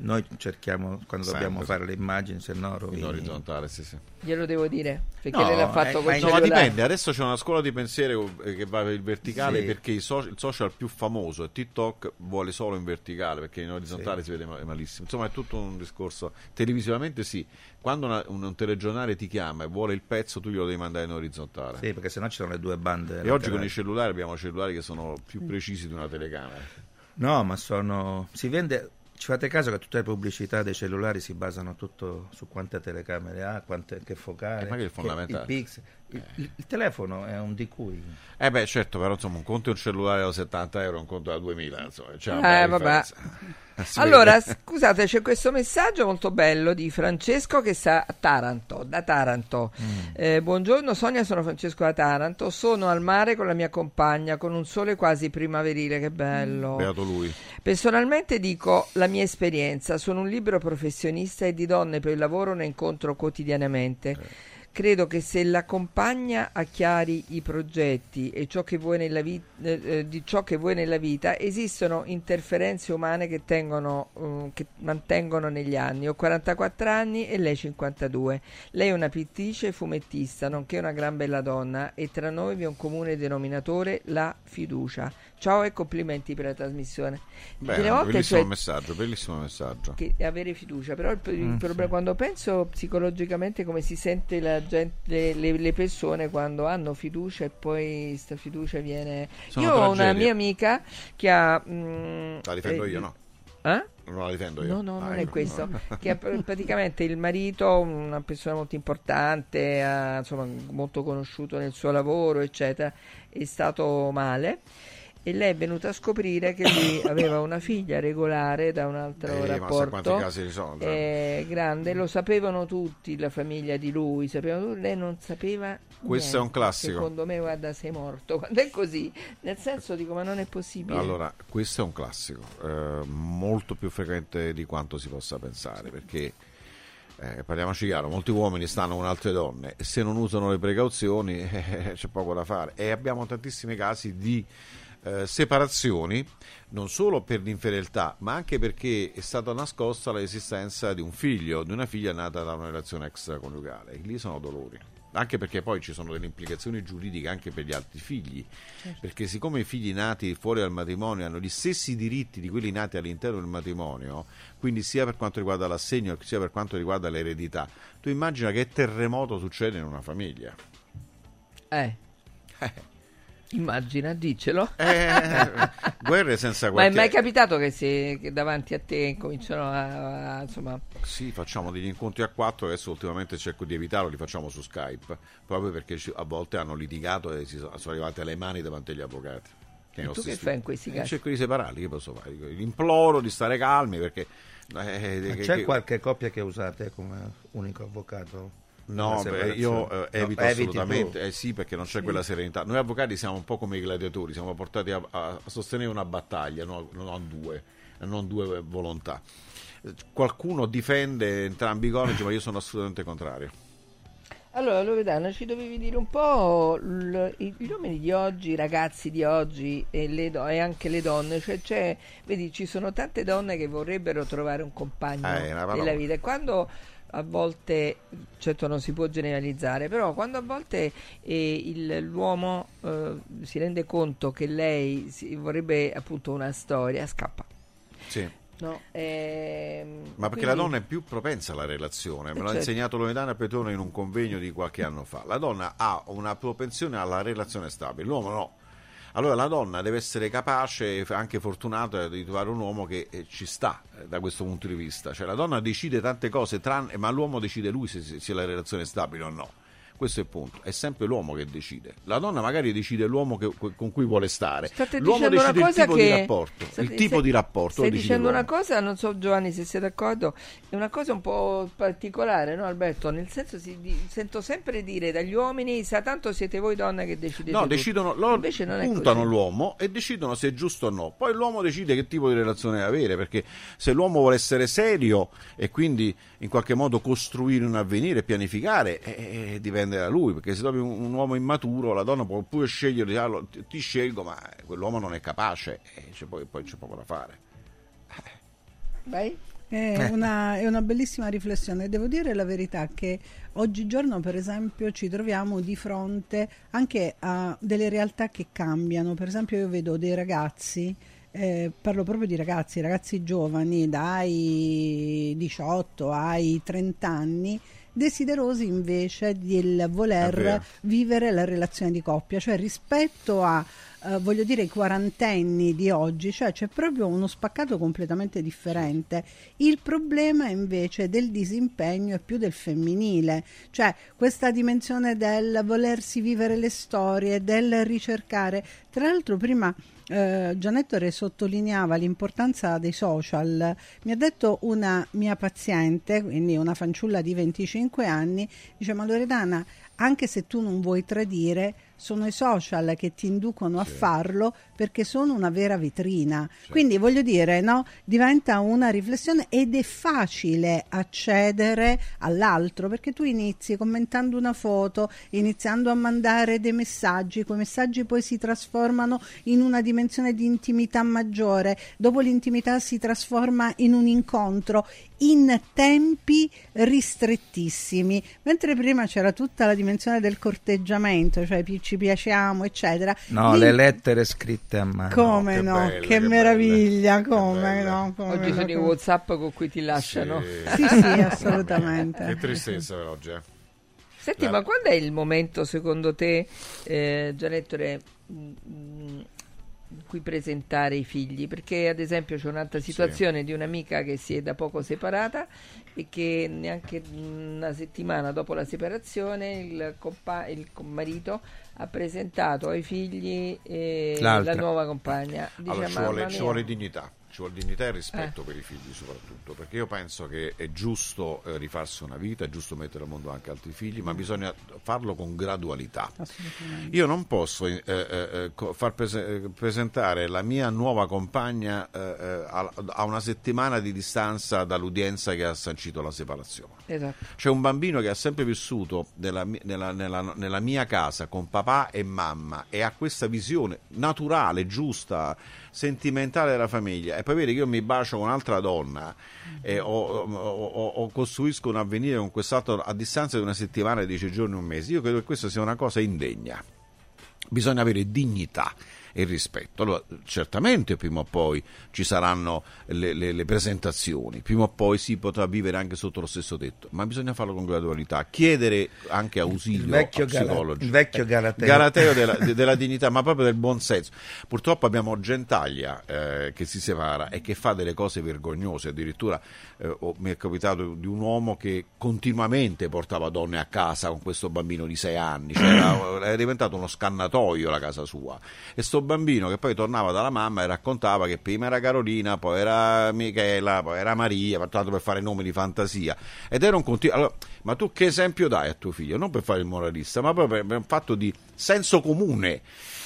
noi cerchiamo quando Sempre, dobbiamo sì. fare le immagini, se no rovini. In orizzontale, sì, sì. Glielo devo dire, perché No, lei l'ha fatto eh, con ma il no, ma dipende. Adesso c'è una scuola di pensiero eh, che va per il verticale Sì. perché i so- il social più famoso è TikTok vuole solo in verticale perché in orizzontale si vede ma- malissimo. Insomma, è tutto un discorso. Televisivamente sì. Quando una- un, un telegiornale ti chiama e vuole il pezzo, tu glielo devi mandare in orizzontale. Sì, perché sennò ci sono le due bande. E oggi con laterali. i cellulari abbiamo cellulari che sono più precisi di una telecamera. No, ma sono. Si vende. Ci fate caso che tutte le pubblicità dei cellulari si basano tutto su quante telecamere ha, quante, che focale. Eh, ma che è che- fondamentale. il pixel. Il, il- il telefono è un di cui. Eh beh, certo, però insomma un conto è un cellulare da 70 euro, un conto da 2000, insomma, c'è una Eh, bella vabbè. Si Allora, scusate, c'è questo messaggio molto bello di Francesco che sta a Taranto, da Taranto. Mm. Eh, buongiorno Sonia, sono Francesco da Taranto, sono al mare con la mia compagna, con un sole quasi primaverile, che bello. Beato lui. Personalmente dico la mia esperienza, sono un libero professionista e di donne per il lavoro ne incontro quotidianamente. Eh. Credo che se la compagna acchiari i progetti e ciò che vuoi nella vi- eh, eh, di ciò che vuoi nella vita, esistono interferenze umane che, tengono, eh, che mantengono negli anni. Ho 44 anni e lei 52. Lei è una pittrice e fumettista, nonché una gran bella donna e tra noi vi è un comune denominatore, la fiducia. Ciao e complimenti per la trasmissione. Beh, volte, bellissimo cioè, messaggio, bellissimo messaggio. che avere fiducia, però il, il Mm, problema quando penso psicologicamente come si sente la gente, le, le- persone quando hanno fiducia e poi sta fiducia viene... Sono io ho una tragedie. mia amica che ha... mm, La difendo eh, io, no? Eh? Non la difendo io. No, no, Ah, non è ecco. questo. che ha pr- praticamente il marito, una persona molto importante, ha, insomma, molto conosciuto nel suo lavoro, eccetera, è stato male e lei è venuta a scoprire che lui aveva una figlia regolare da un altro Eh, ma sa rapporto quanti casi già. eh, grande, lo sapevano tutti, la famiglia di lui, sapevano lei non sapeva Questo è un niente. classico. Secondo me, guarda, sei morto. Quando è così, nel senso dico, ma non è possibile. Allora, questo è un classico, eh, molto più frequente di quanto si possa pensare, perché eh, parliamoci chiaro, molti uomini stanno con altre donne e se non usano le precauzioni eh, c'è poco da fare e abbiamo tantissimi casi di eh, separazioni non solo per l'infedeltà ma anche perché è stata nascosta l'esistenza di un figlio, di una figlia nata da una relazione extraconiugale e lì sono dolori. Anche perché poi ci sono delle implicazioni giuridiche anche per gli altri figli, Certo. perché siccome i figli nati fuori dal matrimonio hanno gli stessi diritti di quelli nati all'interno del matrimonio, quindi sia per quanto riguarda l'assegno sia per quanto riguarda l'eredità, tu immagina che terremoto succede in una famiglia. Eh. Immagina, dicelo. Eh, guerre senza Ma è mai capitato che, se, che davanti a te cominciano a, a- insomma, Sì, facciamo degli incontri a quattro, adesso ultimamente cerco di evitarlo, li facciamo su Skype, proprio perché ci- a volte hanno litigato e si sono, sono arrivate alle mani davanti agli avvocati. E tu che fai in questi Eh, casi? Cerco di separarli, che posso fare? Imploro di stare calmi perché... eh, Ma che- c'è che- qualche coppia che usate come unico avvocato? No, beh, io eh, No, evito eviti assolutamente, eh sì, perché non c'è Sì. quella serenità. Noi avvocati siamo un po' come i gladiatori, siamo portati a, a sostenere una battaglia, no- non due, non due volontà. Qualcuno difende entrambi i coniugi, ma io sono assolutamente contrario. Allora, Loredana, ci dovevi dire un po' l- gli uomini di oggi, i ragazzi di oggi e, le do- e anche le donne, cioè c'è, vedi, ci sono tante donne che vorrebbero trovare un compagno Eh, della vita e quando a volte, certo non si può generalizzare, però quando a volte eh, il- l'uomo eh, si rende conto che lei si- vorrebbe appunto una storia, scappa. Sì. No? Ehm, Ma perché quindi- la donna è più propensa alla relazione, me Eh, l'ha certo. insegnato Loredana Petone in un convegno di qualche anno fa. La donna ha una propensione alla relazione stabile, l'uomo no. Allora la donna deve essere capace e anche fortunata di trovare un uomo che eh, ci sta eh, da questo punto di vista. Cioè la donna decide tante cose, ma l'uomo decide lui se- se la relazione è stabile o no. Questo è il punto, è sempre l'uomo che decide. La donna magari decide l'uomo che- con cui vuole stare. State L'uomo decide il tipo che di rapporto. state- il tipo stai- di rapporto Stai dicendo una cosa, non so Giovanni se sei d'accordo, è una cosa un po' particolare, no Alberto? Nel senso si di- sento sempre dire dagli uomini, sa tanto siete voi donne che decidete No, tutto." decidono, loro Invece non è puntano l'uomo e decidono se è giusto o no. Poi l'uomo decide che tipo di relazione avere, perché se l'uomo vuole essere serio e quindi in qualche modo costruire un avvenire, pianificare, eh, eh, dipende da lui, perché se trovi un, un uomo immaturo, la donna può pure scegliere, dire, "Ah, lo- ti, ti scelgo, ma quell'uomo non è capace, e c'è poi, poi c'è poco da fare. Vai? È, Eh. una, è una bellissima riflessione. Devo dire la verità che oggigiorno, per esempio, ci troviamo di fronte anche a delle realtà che cambiano. Per esempio, io vedo dei ragazzi, eh, parlo proprio di ragazzi, ragazzi giovani dai 18 ai 30 anni, desiderosi invece del voler vivere la relazione di coppia, cioè rispetto a eh, voglio dire i quarantenni di oggi, cioè c'è proprio uno spaccato completamente differente. Il problema invece del disimpegno è più del femminile, cioè questa dimensione del volersi vivere le storie, del ricercare. Tra l'altro prima eh, Gianettore sottolineava l'importanza dei social. Mi ha detto una mia paziente, quindi una fanciulla di 25 anni, dice ma Loredana, anche se tu non vuoi tradire, sono i social che ti inducono a farlo perché sono una vera vetrina. Quindi voglio dire, no, diventa una riflessione ed è facile accedere all'altro perché tu inizi commentando una foto, iniziando a mandare dei messaggi, quei messaggi poi si trasformano in una dimensione di intimità maggiore, dopo l'intimità si trasforma in un incontro in tempi ristrettissimi, mentre prima c'era tutta la dimensione del corteggiamento, cioè ci piacciamo, eccetera. No, Lì- le lettere scritte a mano. Come che no, belle, che, che meraviglia, come no. Come Oggi no, sono i Whatsapp con cui ti lasciano. Sì, sì, assolutamente. Che tristezza oggi. eh. Senti, La- ma quando è il momento secondo te, eh, Gianettore, mm, mm, cui presentare i figli? Perché ad esempio c'è un'altra situazione di un'amica che si è da poco separata e che neanche una settimana dopo la separazione il, compa- il marito ha presentato ai figli eh, la nuova compagna. Dice, allora, ci vuole, ci vuole dignità ci vuole dignità e rispetto eh. per i figli soprattutto, perché io penso che è giusto eh, rifarsi una vita, è giusto mettere al mondo anche altri figli, ma bisogna farlo con gradualità. Io non posso eh, eh, eh far prese- eh, presentare la mia nuova compagna a-, a, una settimana di distanza dall'udienza che ha sancito la separazione. Esatto. C'è un bambino che ha sempre vissuto nella, nella, nella, nella mia casa con papà e mamma e ha questa visione naturale, giusta, sentimentale della famiglia e poi vedi che io mi bacio con un'altra donna o, o, o, costruisco un avvenire con quest'altro a distanza di una settimana, dieci giorni, un mese. Io credo che questa sia una cosa indegna. Bisogna avere dignità e rispetto. Allora, certamente prima o poi ci saranno le, le, le, presentazioni, prima o poi si potrà vivere anche sotto lo stesso tetto, ma bisogna farlo con gradualità, chiedere anche ausilio il vecchio psicologi. il vecchio galateo. galateo della, della, dignità, ma proprio del buon senso. Purtroppo abbiamo Gentaglia eh, che si separa e che fa delle cose vergognose, addirittura eh, oh, mi è capitato di un uomo che continuamente portava donne a casa con questo bambino di sei anni, cioè era, era diventato uno scannatoio la casa sua. E sto bambino che poi tornava dalla mamma e raccontava che prima era Carolina, poi era Michela, poi era Maria, tanto per fare nomi di fantasia. Ed era un continuo. Allora, ma tu che esempio dai a tuo figlio? Non per fare il moralista, ma proprio per un fatto di senso comune.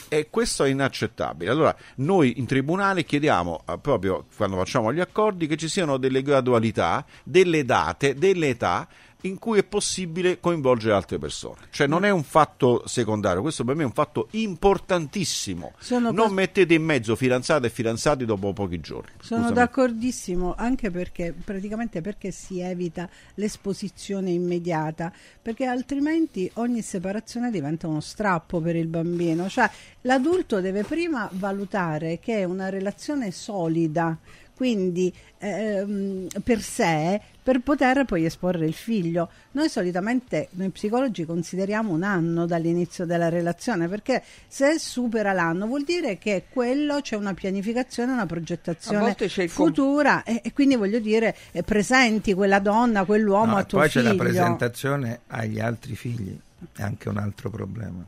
E questo è inaccettabile. Allora, noi in tribunale chiediamo, eh, proprio quando facciamo gli accordi, che ci siano delle gradualità, delle date, delle età in cui è possibile coinvolgere altre persone. Cioè non è un fatto secondario, questo per me è un fatto importantissimo. Sono non cos- mettete in mezzo fidanzate e fidanzati dopo pochi giorni. Sono Scusami. d'accordissimo, anche perché praticamente perché si evita l'esposizione immediata, perché altrimenti ogni separazione diventa uno strappo per il bambino. Cioè l'adulto deve prima valutare che è una relazione solida quindi ehm, per sé per poter poi esporre il figlio. Noi solitamente, noi psicologi, consideriamo un anno dall'inizio della relazione perché se supera l'anno vuol dire che quello c'è una pianificazione, una progettazione futura e, e, quindi voglio dire presenti quella donna, quell'uomo no, a tuo poi figlio. Poi c'è la presentazione agli altri figli, è anche un altro problema,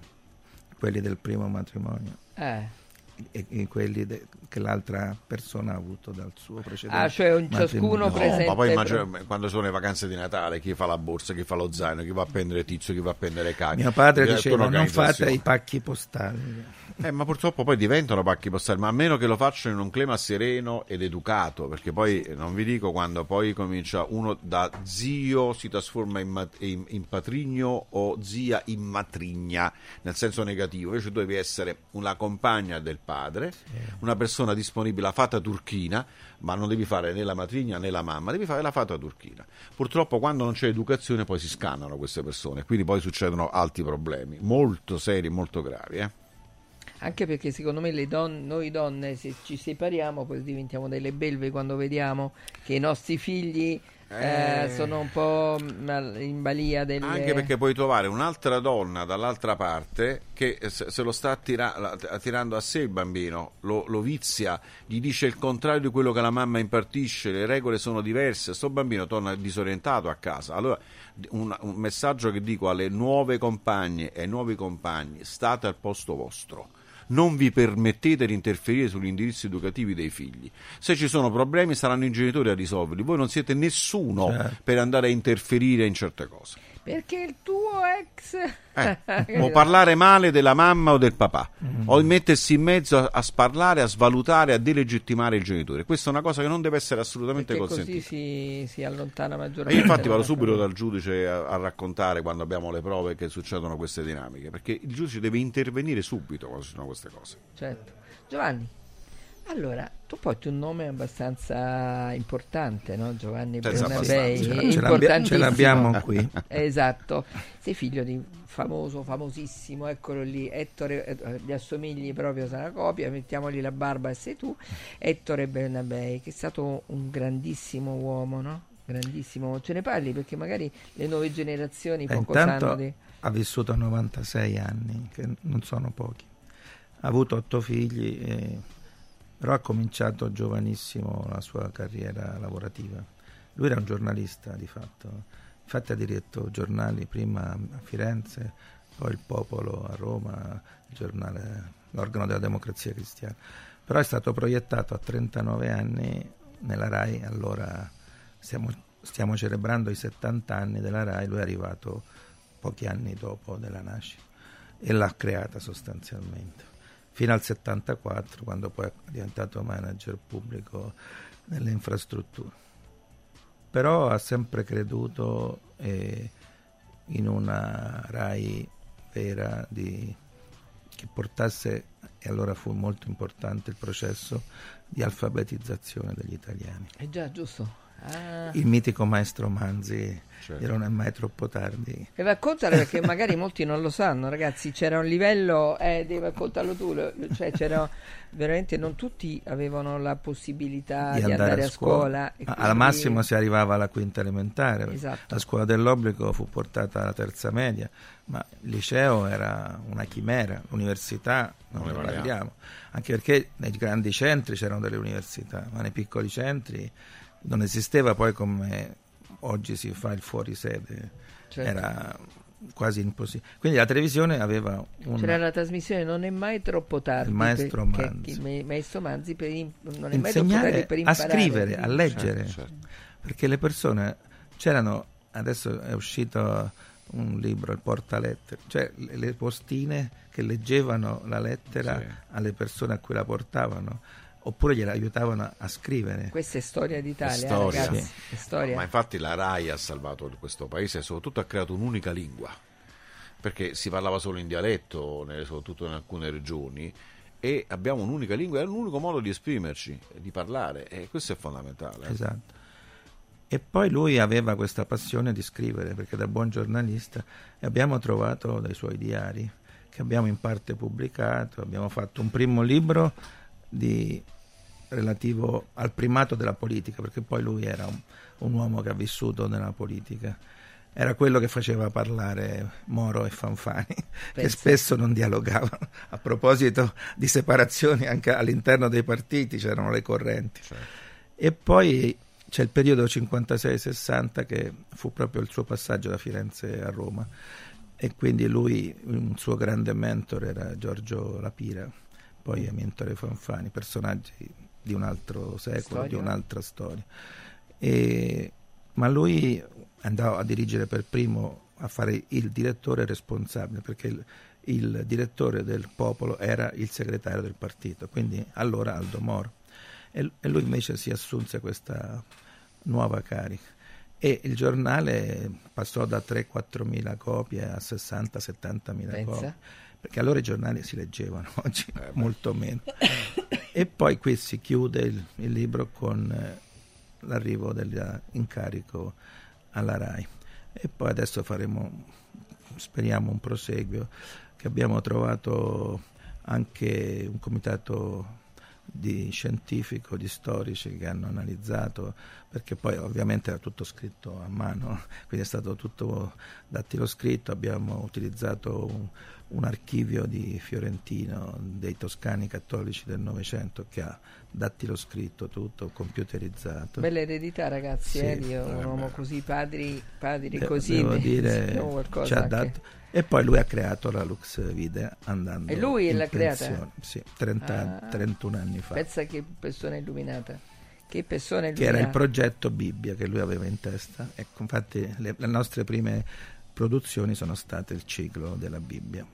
quelli del primo matrimonio. Eh e, e quelli de, che l'altra persona ha avuto dal suo precedente ah cioè un ciascuno presente no, ma poi immagino, quando sono le vacanze di Natale chi fa la borsa, chi fa lo zaino chi va a prendere tizio, chi va a prendere cani mio padre diceva non fate i pacchi postali eh, ma purtroppo poi diventano pacchi postali, ma a meno che lo facciano in un clima sereno ed educato, perché poi non vi dico quando poi comincia uno da zio si trasforma in, mat- in, in patrigno o zia in matrigna, nel senso negativo. Invece tu devi essere una compagna del padre, una persona disponibile, la fata turchina, ma non devi fare né la matrigna né la mamma, devi fare la fata turchina. Purtroppo quando non c'è educazione poi si scannano queste persone, quindi poi succedono altri problemi, molto seri e molto gravi. Eh? anche perché secondo me don- noi donne se ci separiamo poi diventiamo delle belve quando vediamo che i nostri figli eh, eh, sono un po' in balia delle... Anche perché puoi trovare un'altra donna dall'altra parte che se lo sta attira- attirando a sé il bambino, lo, lo, vizia, gli dice il contrario di quello che la mamma impartisce, le regole sono diverse, sto bambino torna disorientato a casa. Allora un, un messaggio che dico alle nuove compagne e ai nuovi compagni, state al posto vostro non vi permettete di interferire sugli indirizzi educativi dei figli. Se ci sono problemi saranno i genitori a risolverli, voi non siete nessuno certo. per andare a interferire in certe cose perché il tuo ex eh, o parlare male della mamma o del papà. Mm. o mettersi in mezzo a, a, sparlare, a svalutare, a delegittimare il genitore. Questa è una cosa che non deve essere assolutamente perché consentita. così si, si allontana maggiormente e infatti vado subito dal giudice a, a, raccontare quando abbiamo le prove che succedono queste dinamiche perché il giudice deve intervenire subito quando ci sono queste cose. Certo. Giovanni allora, tu porti un nome abbastanza importante, no? Giovanni Bernabei. Ce, l'abbia, ce l'abbiamo qui. esatto. Sei figlio di famoso, famosissimo, eccolo lì, Ettore, eh, gli assomigli proprio a una copia, mettiamogli la barba e sei tu, Ettore Bernabei, che è stato un grandissimo uomo, no? Grandissimo. Ce ne parli perché magari le nuove generazioni poco sanno di... ha vissuto 96 anni, che non sono pochi. Ha avuto otto figli e però ha cominciato giovanissimo la sua carriera lavorativa. Lui era un giornalista di fatto, infatti ha diretto giornali prima a Firenze, poi il Popolo a Roma, giornale, l'organo della democrazia cristiana. Però è stato proiettato a 39 anni nella RAI, allora stiamo, stiamo celebrando i 70 anni della RAI, lui è arrivato pochi anni dopo della nascita e l'ha creata sostanzialmente fino al 74 quando poi è diventato manager pubblico nelle infrastrutture però ha sempre creduto eh, in una RAI vera di, che portasse e allora fu molto importante il processo di alfabetizzazione degli italiani. È già giusto. Ah. Il mitico maestro Manzi, certo. non è mai troppo tardi. E raccontalo perché magari molti non lo sanno, ragazzi. C'era un livello, eh, devi raccontarlo tu, cioè c'era veramente non tutti avevano la possibilità di, di andare, andare, a scuola. scuola quindi... Al massimo si arrivava alla quinta elementare, esatto. la scuola dell'obbligo fu portata alla terza media, ma il liceo era una chimera, l'università non, non ne parliamo, anche perché nei grandi centri c'erano delle università, ma nei piccoli centri non esisteva poi come oggi si fa il fuorisede, certo. era quasi impossibile. Quindi la televisione aveva una... C'era la trasmissione Non è mai troppo tardi. Il maestro per, Manzi. Che, il maestro Manzi per in, non è mai troppo tardi per imparare. a scrivere, a leggere, certo, certo. perché le persone c'erano, adesso è uscito un libro, il portalettere, cioè le, le postine che leggevano la lettera sì. alle persone a cui la portavano oppure gliela aiutavano a, scrivere. Questa è storia d'Italia, è storia. Ragazzi, è storia. Ma infatti la RAI ha salvato questo paese e soprattutto ha creato un'unica lingua, perché si parlava solo in dialetto, soprattutto in alcune regioni, e abbiamo un'unica lingua, è un unico modo di esprimerci, di parlare, e questo è fondamentale. Esatto. E poi lui aveva questa passione di scrivere, perché da buon giornalista abbiamo trovato dai suoi diari, che abbiamo in parte pubblicato, abbiamo fatto un primo libro di relativo al primato della politica, perché poi lui era un, un, uomo che ha vissuto nella politica. Era quello che faceva parlare Moro e Fanfani, Penso. che spesso non dialogavano. A proposito di separazioni anche all'interno dei partiti c'erano le correnti. Certo. E poi c'è il periodo 56-60 che fu proprio il suo passaggio da Firenze a Roma e quindi lui, un suo grande mentore era Giorgio Lapira, poi Amintore Fanfani, personaggi di un altro secolo, storia. di un'altra storia. E, ma lui andò a dirigere per primo, a fare il direttore responsabile, perché il, il direttore del popolo era il segretario del partito, quindi allora Aldo Moro. E, e lui invece si assunse questa nuova carica e il giornale passò da 3-4 mila copie a 60-70 mila copie perché allora i giornali si leggevano, oggi eh molto meno. e poi qui si chiude il, il libro con eh, l'arrivo dell'incarico alla RAI. E poi adesso faremo, speriamo, un proseguio, che abbiamo trovato anche un comitato di scientifico, di storici che hanno analizzato, perché poi ovviamente era tutto scritto a mano, quindi è stato tutto dattilo scritto, abbiamo utilizzato un, un archivio di Fiorentino dei toscani cattolici del Novecento che ha dattilo scritto tutto, computerizzato. Bella eredità ragazzi, sì, eh, un eh, uomo così, padri, padri de- così. Devo dire, ci ha dato. E poi lui ha creato la Lux Vide andando E lui in l'ha pensione. creata? Sì, 30, ah, 31 anni fa. Pensa che persona illuminata. Che persona illuminata. Che era il progetto Bibbia che lui aveva in testa. Ecco, infatti le, le nostre prime produzioni sono state il ciclo della Bibbia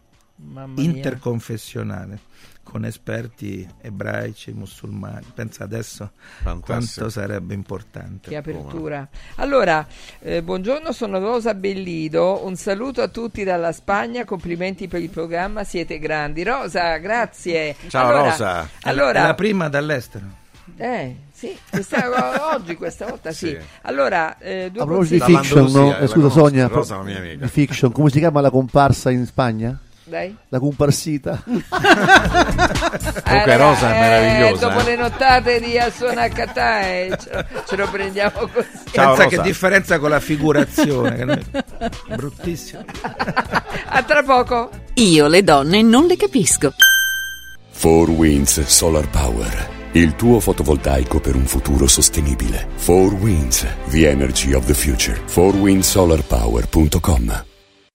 interconfessionale con esperti ebraici, musulmani. Pensa adesso Fantastico. quanto sarebbe importante. Che apertura. Allora, eh, buongiorno, sono Rosa Bellido. Un saluto a tutti dalla Spagna. Complimenti per il programma, siete grandi. Rosa, grazie. Ciao allora, Rosa. Allora, la prima dall'estero. Eh, sì, questa, oggi questa volta sì. sì. Allora, eh, due a proposito di fiction, no? eh, scusa Sonia, Rosa, di fiction, come si chiama la comparsa in Spagna? Dai. La comparsita. Comunque Rosa è eh, meravigliosa. dopo eh. le nottate di Asuna Katai ce, ce, lo prendiamo così. Ciao, Pensa che differenza con la figurazione. che noi... Bruttissimo. A tra poco. Io le donne non le capisco. 4 Winds Solar Power. il tuo fotovoltaico per un futuro sostenibile. 4 Winds, the energy of the future. 4windsolarpower.com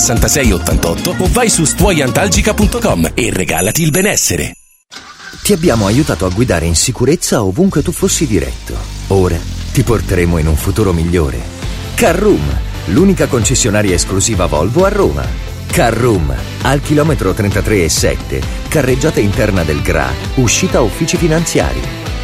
66 88 o vai su stuoiantalgica.com e regalati il benessere. Ti abbiamo aiutato a guidare in sicurezza ovunque tu fossi diretto. Ora ti porteremo in un futuro migliore. Carroom, l'unica concessionaria esclusiva Volvo a Roma. Carroom, al chilometro 33 e 7, carreggiata interna del GRA, uscita uffici finanziari.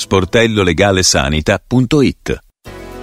sportellolegalesanita.it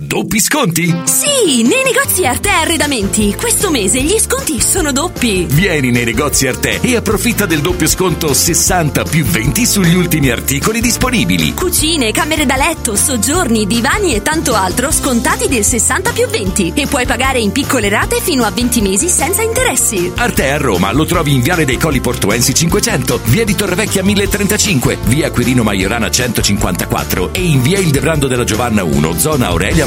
Doppi sconti? Sì, nei negozi Arte Arredamenti. Questo mese gli sconti sono doppi. Vieni nei negozi Arte e approfitta del doppio sconto 60 più 20 sugli ultimi articoli disponibili. Cucine, camere da letto, soggiorni, divani e tanto altro scontati del 60 più 20. E puoi pagare in piccole rate fino a 20 mesi senza interessi. Arte a Roma lo trovi in Viale dei Colli Portuensi 500, via di Torrevecchia 1035, via Quirino Maiorana 154 e in via Ildebrando della Giovanna 1, zona Aurelia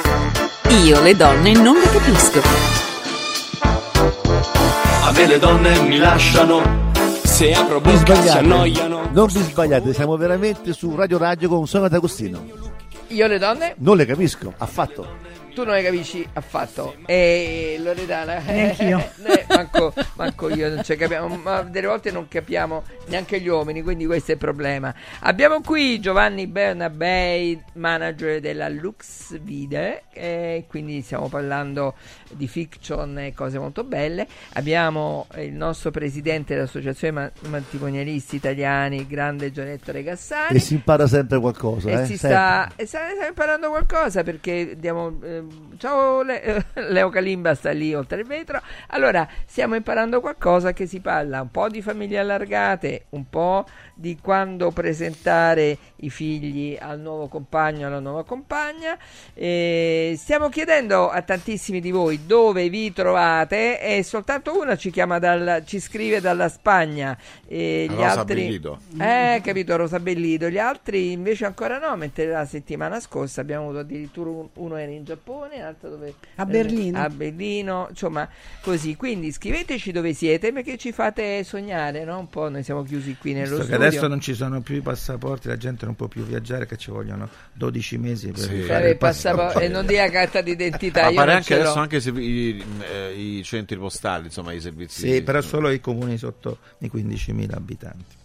Io le donne non le capisco. A me le donne mi lasciano. Se apro bocca si annoiano. Non vi sbagliate, siamo veramente su Radio Radio con Sono D'Agostino. Io le donne? Non le capisco, affatto. Tu non le capisci affatto. E Loredana, Neanch'io. eh, manco, manco io non ci capiamo, ma delle volte non capiamo neanche gli uomini, quindi questo è il problema. Abbiamo qui Giovanni Bernabei, manager della Lux Vide, e quindi stiamo parlando di fiction e cose molto belle. Abbiamo il nostro presidente dell'Associazione Ma- Matrimonialisti Italiani, grande Gianetto Regassani. E si impara sempre qualcosa. E eh, si sta, e sta, sta imparando qualcosa perché diamo, ehm, ciao Le- Leo Calimba sta lì oltre il vetro. Allora, stiamo imparando qualcosa che si parla un po' di famiglie allargate, un po' di quando presentare i figli al nuovo compagno alla nuova compagna. Stiamo chiedendo a tantissimi di voi dove vi trovate e soltanto una ci chiama dal, ci scrive dalla Spagna. E gli Rosa altri, Bellido. eh, capito, Rosa Bellido. Gli altri invece ancora no, mentre la settimana scorsa abbiamo avuto addirittura un- uno era in Giappone, l'altro dove... A Berlino. A Berlino, insomma, così. Quindi scriveteci dove siete perché ci fate sognare, no? Un po' noi siamo chiusi qui nello Visto che studio. adesso non ci sono più i passaporti, la gente non può più viaggiare, che ci vogliono 12 mesi per Sì. fare il passaporto e non dia carta d'identità. Ma pare anche adesso anche se i, eh, i centri postali, insomma, i servizi. Sì, però solo i comuni sotto i 15.000 abitanti.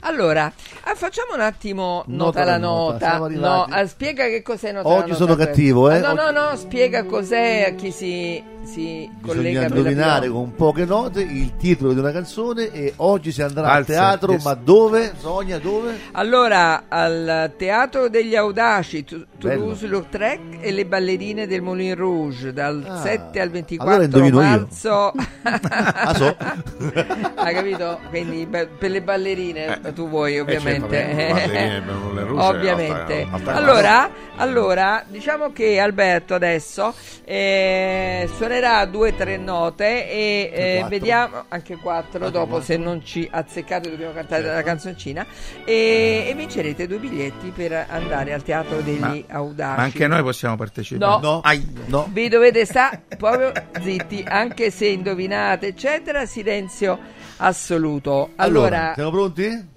Allora, ah, facciamo un attimo nota, Nota la nota, nota. No, ah, spiega che cos'è nota Oggi la nota. sono per- cattivo, eh? Ah, no, Oggi- no, no, spiega cos'è a chi si, si collega Bisogna indovinare con poche note il titolo di una canzone e oggi si andrà Valzer, al teatro, yes. ma dove? Sonia, dove? Allora, al Teatro degli Audaci. Toulouse-Lautrec e le ballerine del Moulin Rouge, dal Ah, 7 al allora 24 indovino io. marzo. Ah, so. Hai capito? Quindi per le ballerine Eh, tu vuoi, eh, ovviamente. certo, ovviamente. alta- alta allora, allora, diciamo che Alberto adesso eh, suonerà due o tre note e eh, vediamo anche quattro Anche dopo quattro. se non ci azzeccate dobbiamo cantare la canzoncina e, e vincerete due biglietti per andare al Teatro degli Ma- Audaci. Ma anche noi possiamo partecipare. No. No, Ai. no. Vi dovete stare proprio zitti, anche se indovinate, eccetera, silenzio assoluto. Allora, Allora, siamo pronti?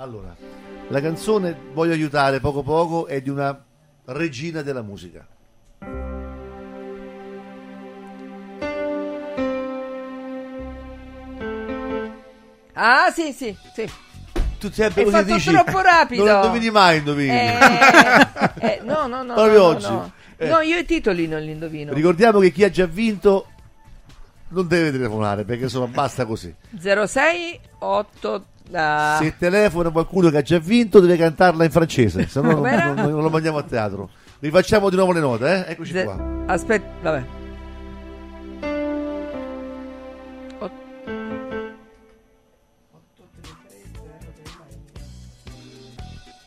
Allora, la canzone Voglio aiutare poco poco è di una regina della musica. ah sì, sì, sì. Tu sempre Hai così fatto dici, troppo rapido. Non indovini mai, indovini. Eh, eh, no, no, no. Proprio no, oggi. No, Eh. No, io i titoli non li indovino. Ricordiamo che chi ha già vinto non deve telefonare perché insomma basta così. 06 8 ah, Se telefona qualcuno che ha già vinto deve cantarla in francese, se no non, non- non lo mandiamo a teatro. Rifacciamo di nuovo le note, eh? Eccoci ze- qua. Aspetta, vabbè.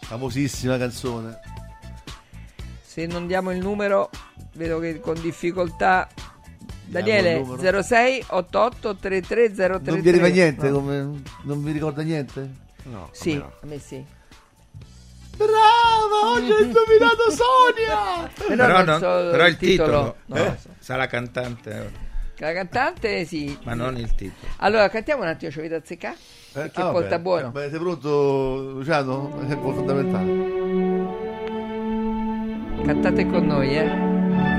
Famosissima canzone. Se non diamo il numero, vedo che con difficoltà. Daniele il numero. 06 88 33 033 Non vi arriva niente, No. come- non vi ricorda niente? No, Sì, no. a me sì. Brava, oggi hai indovinato Sonia! Però, Però, non so però il titolo, no, eh, so. sa la cantante, La cantante sì. ma non il titolo. Allora, cantiamo un attimo, ci avete azzeccare? Perché Ah, porta vabbè. buono. Eh, beh, sei pronto, Luciano? È fondamentale. Cantate con noi, eh.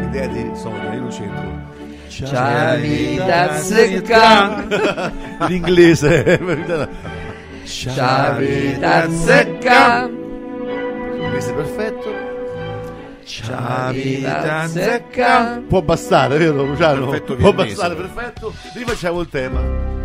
L'idea di Sonia, io avete azzeccare. L'inglese. Ci avete azzeccare. Questo è perfetto. Ci avete azzeccare. Può bastare, vero Luciano? Perfetto Può bastare, perfetto. Rifacciamo il tema.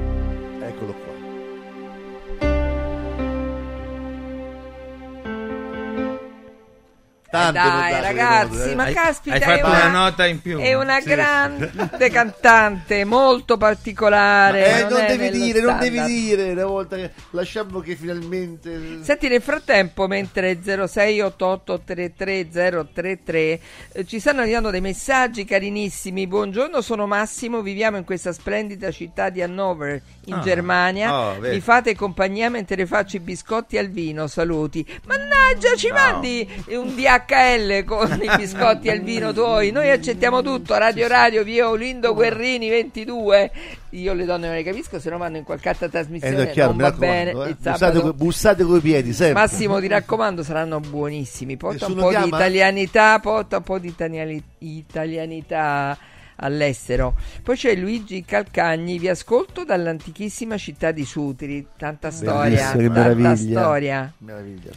Tante Dai, ragazzi, eh. ma Hai- caspita, hai è fatto una, una nota in più. È una Sì. grande cantante, molto particolare. Eh, non, devi è nello dire, non devi standard. dire una volta che lasciamo che finalmente Senti, nel frattempo, mentre 0688333033 eh, ci stanno arrivando dei messaggi carinissimi. Buongiorno, sono Massimo, viviamo in questa splendida città di Hannover, in Ah, Germania. oh. Mi fate compagnia mentre faccio i biscotti al vino. Saluti. Mannaggia, ci No. mandi un DH DHL con i biscotti e il vino tuoi. Noi accettiamo tutto. Radio Radio, via Olindo Guerrini 22. Io le donne non le capisco, se no vanno in qualche altra Eh, trasmissione. è chiaro, non va bene. eh. bussate, bussate coi piedi sempre. Massimo, ti raccomando, saranno buonissimi. Porta un Nessuno po' di chiama? italianità, porta un po' di italiani- italianità all'estero. Poi c'è Luigi Calcagni, vi ascolto dall'antichissima città di Sutri. Tanta storia, Bellissimo, tanta meraviglia. storia. Meraviglia.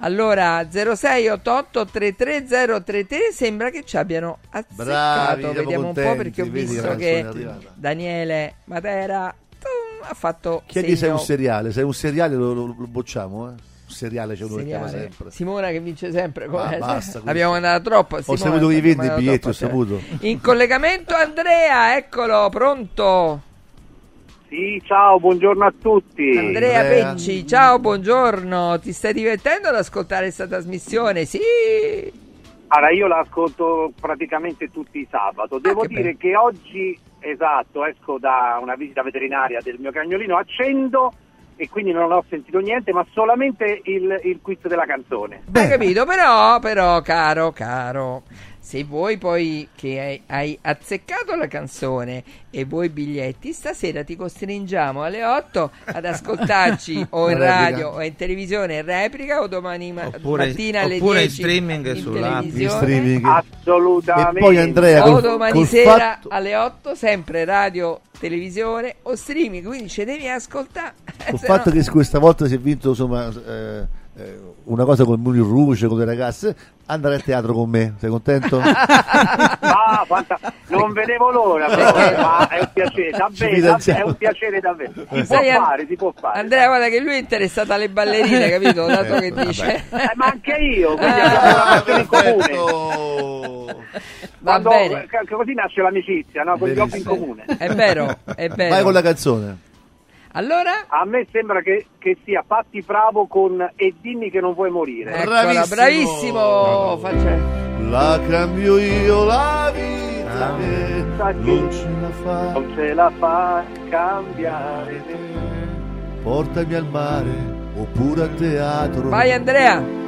Allora 0688 33033 sembra che ci abbiano azzeccato. Bravi, Vediamo un po' contenti, perché ho visto che. Daniele Matera tum, ha fatto Chiedi se è un segno seriale, se è un seriale lo, lo- lo bocciamo, eh. Seriale c'è uno che chiama seriale. sempre. Simona che vince sempre. Ah, basta, Abbiamo mandato troppo. Ho Simona, saputo chi abbiamo vende i biglietti, ho saputo. In collegamento Andrea, eccolo, pronto. Sì, ciao, buongiorno a tutti. Andrea Pecci, ciao, buongiorno. Ti stai divertendo ad ascoltare questa trasmissione? Sì. Allora, io l'ascolto praticamente tutti i sabato. Devo che dire bello. che oggi, esatto, esco da una visita veterinaria del mio cagnolino, accendo e quindi non ho sentito niente, ma solamente il, il quiz della canzone. Hai capito? Però, però, caro, caro, se vuoi poi che hai, hai azzeccato la canzone e vuoi i biglietti, stasera ti costringiamo alle 8 ad ascoltarci o in radio o in televisione in replica o domani ma- Oppure- mattina alle oppure in 10 streaming in sull'app. televisione. In streaming. Assolutamente. E poi Andrea, o col- domani col sera fatto- alle 8 sempre radio, televisione o streaming, quindi ci devi ascoltare. Col se fatto no- che questa volta si è vinto insomma, eh, una cosa con Moulin Rouge, con le ragazze, andare a teatro con me, sei contento? Ah, fanta- non vedevo l'ora, proprio, ma è un piacere, davvero, è un piacere davvero. Si può An- fare, si può fare. Andrea, guarda che lui è interessato alle ballerine, capito? Dato che Vabbè. dice. Eh, ma anche io, quindi abbiamo una passione in comune. Va Quando- così nasce l'amicizia, no? con gli occhi in comune. È vero, è vero. Vai con la canzone. Allora? A me sembra che, che sia Patti Bravo con E dimmi che non vuoi morire. Eccola, bravissimo. Faccia- La cambio io la vita La che non ce la fa. Non ce la fa cambiare. Portami al mare oppure a teatro. Vai Andrea.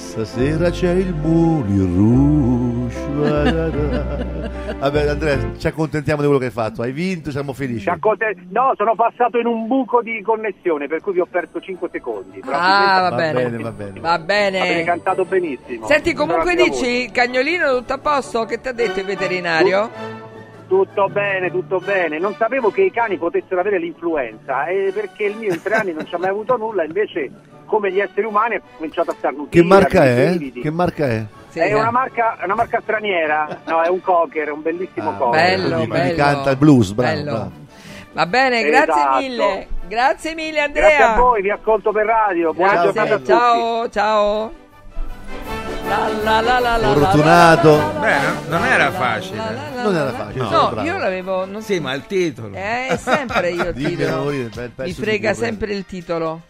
Stasera c'è il Moulin Rouge. Vabbè Andrea, ci accontentiamo di quello che hai fatto. Hai vinto, siamo felici. No, sono passato in un buco di connessione, per cui vi ho perso 5 secondi. Ah, va, Va bene. bene, va bene. Va bene. Avete cantato benissimo. Senti, comunque dici, cagnolino, tutto a posto? Che ti ha detto il veterinario? Tutto bene, tutto bene. Non sapevo che i cani potessero avere l'influenza, eh, perché il mio in tre anni non ci ha mai avuto nulla, invece come gli esseri umani ha cominciato a starnutire. Che marca è? Che marca è? È una marca, è una marca straniera, no, è un cocker, è un bellissimo cocker. Bello, Quindi bello. canta il blues, bravo. Bello. bravo. Va bene, grazie Esatto. mille. Grazie mille Andrea. Grazie a voi, vi ascolto per radio. Buona Grazie, giornata a tutti. ciao, ciao. Fortunato. Beh, no- non era facile. Non era facile. No, bravo. io l'avevo. Non Sì, ma il titolo. Eh, è sempre io il Dimmi, titolo. pezzo Mi frega sempre il titolo.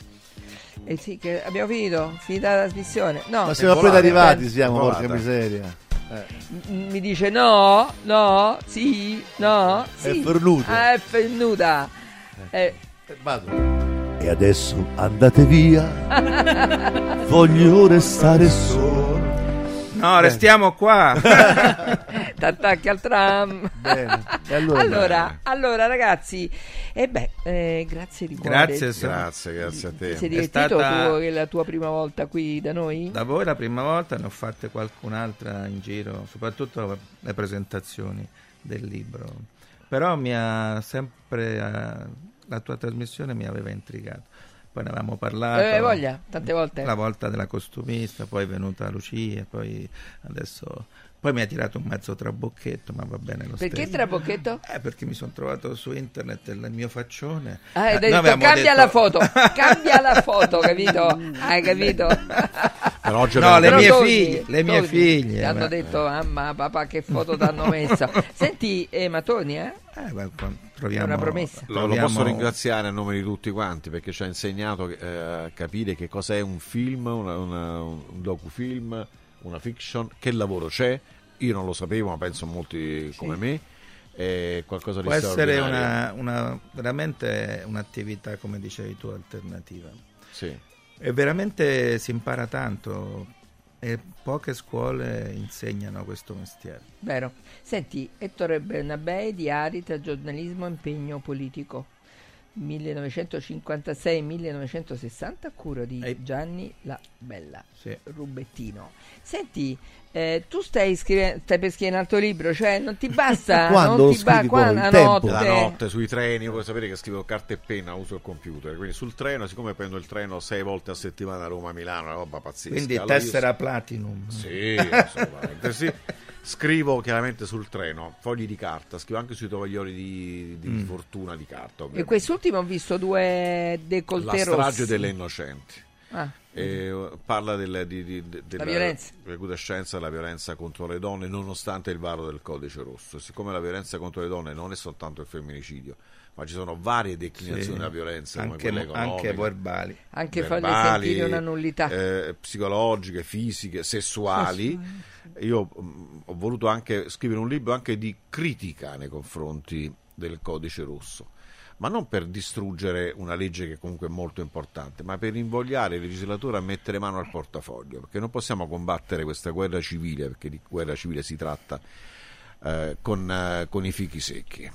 E sì, che abbiamo finito? Finita la trasmissione? No. Ma siamo appena arrivati, Eh, siamo, Volata. porca miseria. Eh. m- Mi dice no, no, sì, no, sì. È fernuta. Ah, è fernuta. Eh, E adesso andate via. Voglio restare solo. No, restiamo qua. T'attacchi al tram. Bene. Allora- allora, allora, ragazzi, e beh, eh, grazie di cuore. Grazie. Grazie, grazie a Ti te. sei È divertito stata- tu la tua prima volta qui da noi? Da voi la prima volta ne ho fatte qualcun'altra in giro, soprattutto le presentazioni del libro. Però mi ha sempre eh, la tua trasmissione mi aveva intrigato. Poi ne avevamo parlato. Eh, voglia, tante volte. La volta della costumista, poi è venuta Lucia, poi adesso poi mi ha tirato un mezzo trabocchetto, ma va bene lo Perché stesso. trabocchetto? Eh, perché mi sono trovato su internet il mio faccione. Ah, hai Eh, detto, cambia detto- la foto, cambia la foto, capito? Hai capito? Però oggi No, le mie Però figlie, le mie figlie, Ti hanno detto, mamma, papà, che foto ti hanno messo. Senti, eh, ma torni, eh? Eh, beh, troviamo, È una promessa. Lo, lo posso ringraziare a nome di tutti quanti perché ci ha insegnato eh, a capire che cos'è un film, una- una- un docufilm, una fiction, che lavoro c'è. Io non lo sapevo, ma penso molti come me. È qualcosa di Può essere una, una- veramente un'attività, come dicevi tu, alternativa. Sì. E veramente si impara tanto e poche scuole insegnano questo mestiere. Vero. Senti, Ettore Bernabei di Arita, giornalismo e impegno politico. 1956-1960 a cura di Gianni La Bella Sì. Rubettino. Senti, eh, tu stai, scrive- stai per scrivere un altro libro, cioè non ti basta Quando non ti ba- scrivi qua poi? una Il tempo? notte. La notte sui treni, vuoi sapere che scrivo carta e penna, uso il computer. Quindi sul treno, siccome prendo il treno sei volte a settimana Roma-Milano, una roba pazzesca. Quindi Allora io- tessera platinum. Sì, assolutamente sì. Scrivo chiaramente sul treno, fogli di carta, scrivo anche sui tovaglioli di, di Mm. fortuna di carta. E ovviamente. quest'ultimo ho visto due La decolleté strage rossi. delle innocenti. Ah. E, parla del- di, di- de- della violenza. recrudescenza della violenza contro le donne nonostante il varo del codice rosso. Siccome la violenza contro le donne non è soltanto il femminicidio, ma ci sono varie declinazioni Sì. della violenza, come Anche anche verbali. Anche farle verbali, sentire una nullità. eh, psicologiche, fisiche, sessuali. Io mh, ho voluto anche scrivere un libro anche di critica nei confronti del codice rosso, ma non per distruggere una legge che comunque è molto importante, ma per invogliare il legislatore a mettere mano al portafoglio, perché non possiamo combattere questa guerra civile, perché di guerra civile si tratta eh, con, eh, con i fichi secchi.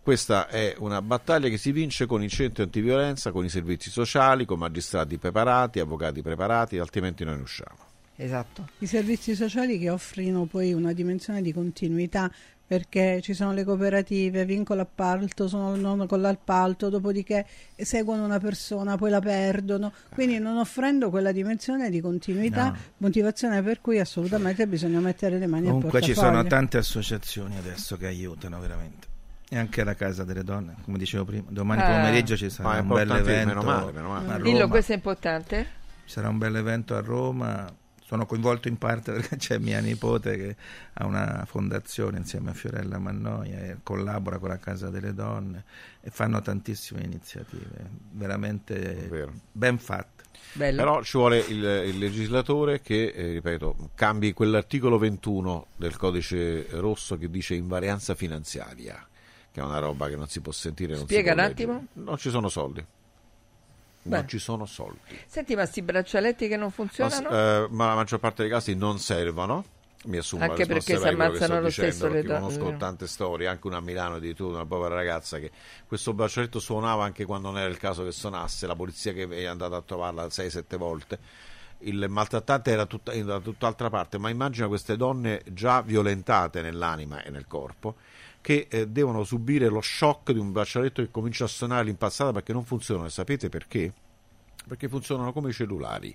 Questa è una battaglia che si vince con i centri antiviolenza, con i servizi sociali, con magistrati preparati, avvocati preparati, altrimenti noi ne usciamo. Esatto. I servizi sociali che offrino poi una dimensione di continuità perché ci sono le cooperative, vincolo appalto, sono non con l'appalto, dopodiché seguono una persona, poi la perdono, quindi non offrendo quella dimensione di continuità, No. motivazione per cui assolutamente bisogna mettere le mani Comunque al ci portafoglio. sono tante associazioni adesso che aiutano veramente. E anche la Casa delle Donne, come dicevo prima. Domani Ah. pomeriggio ci sarà un bel evento meno male, meno male. a Dillo, questo è importante? Ci sarà un bel evento a Roma. Sono coinvolto in parte perché c'è mia nipote che ha una fondazione insieme a Fiorella Mannoia e collabora con la Casa delle Donne e fanno tantissime iniziative, veramente ben fatte. Però ci vuole il, il legislatore che, eh, ripeto, cambi quell'articolo 21 del codice rosso che dice invarianza finanziaria, che è una roba che non si può sentire. non si Spiega può un leggere. attimo. Non ci sono soldi. Non Beh. ci sono soldi. Senti, ma sti braccialetti che non Ma, funzionano? eh, ma la maggior parte dei casi non servono. Mi assumo Anche perché di si ammazzano lo dicendo, stesso le donne. conosco tante storie, anche una a Milano addirittura una povera ragazza che questo braccialetto suonava anche quando non era il caso che suonasse, la polizia che è andata a trovarla 6-7 volte. Il maltrattante era tutta, da tutt'altra parte, ma immagina queste donne già violentate nell'anima e nel corpo che eh, devono subire lo shock di un braccialetto che comincia a suonare all'impazzata perché non funzionano. Sapete perché? Perché funzionano come i cellulari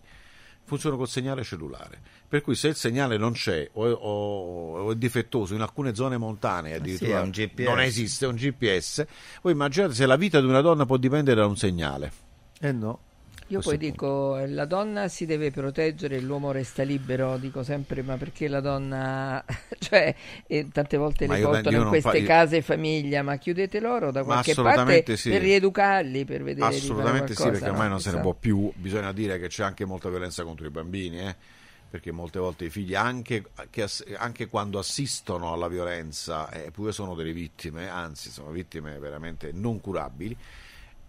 funzionano col segnale cellulare. Per cui se il segnale non c'è o è, o- o è difettoso in alcune zone montane, addirittura è un GPS. non esiste un GPS, voi immaginate se la vita di una donna può dipendere da un segnale. Eh no. Io poi dico, eh, la donna si deve proteggere, l'uomo resta libero, dico sempre, ma perché la donna, cioè, eh, tante volte Ma le portano in queste fa- io- case famiglia, ma chiudete loro da qualche parte sì. per rieducarli, per vedere Assolutamente sì, qualcosa, perché ormai no? non se ne può più. Bisogna dire che c'è anche molta violenza contro i bambini, eh? perché molte volte i figli, anche, che anche quando assistono alla violenza, eh, pure sono delle vittime, anzi sono vittime veramente non curabili.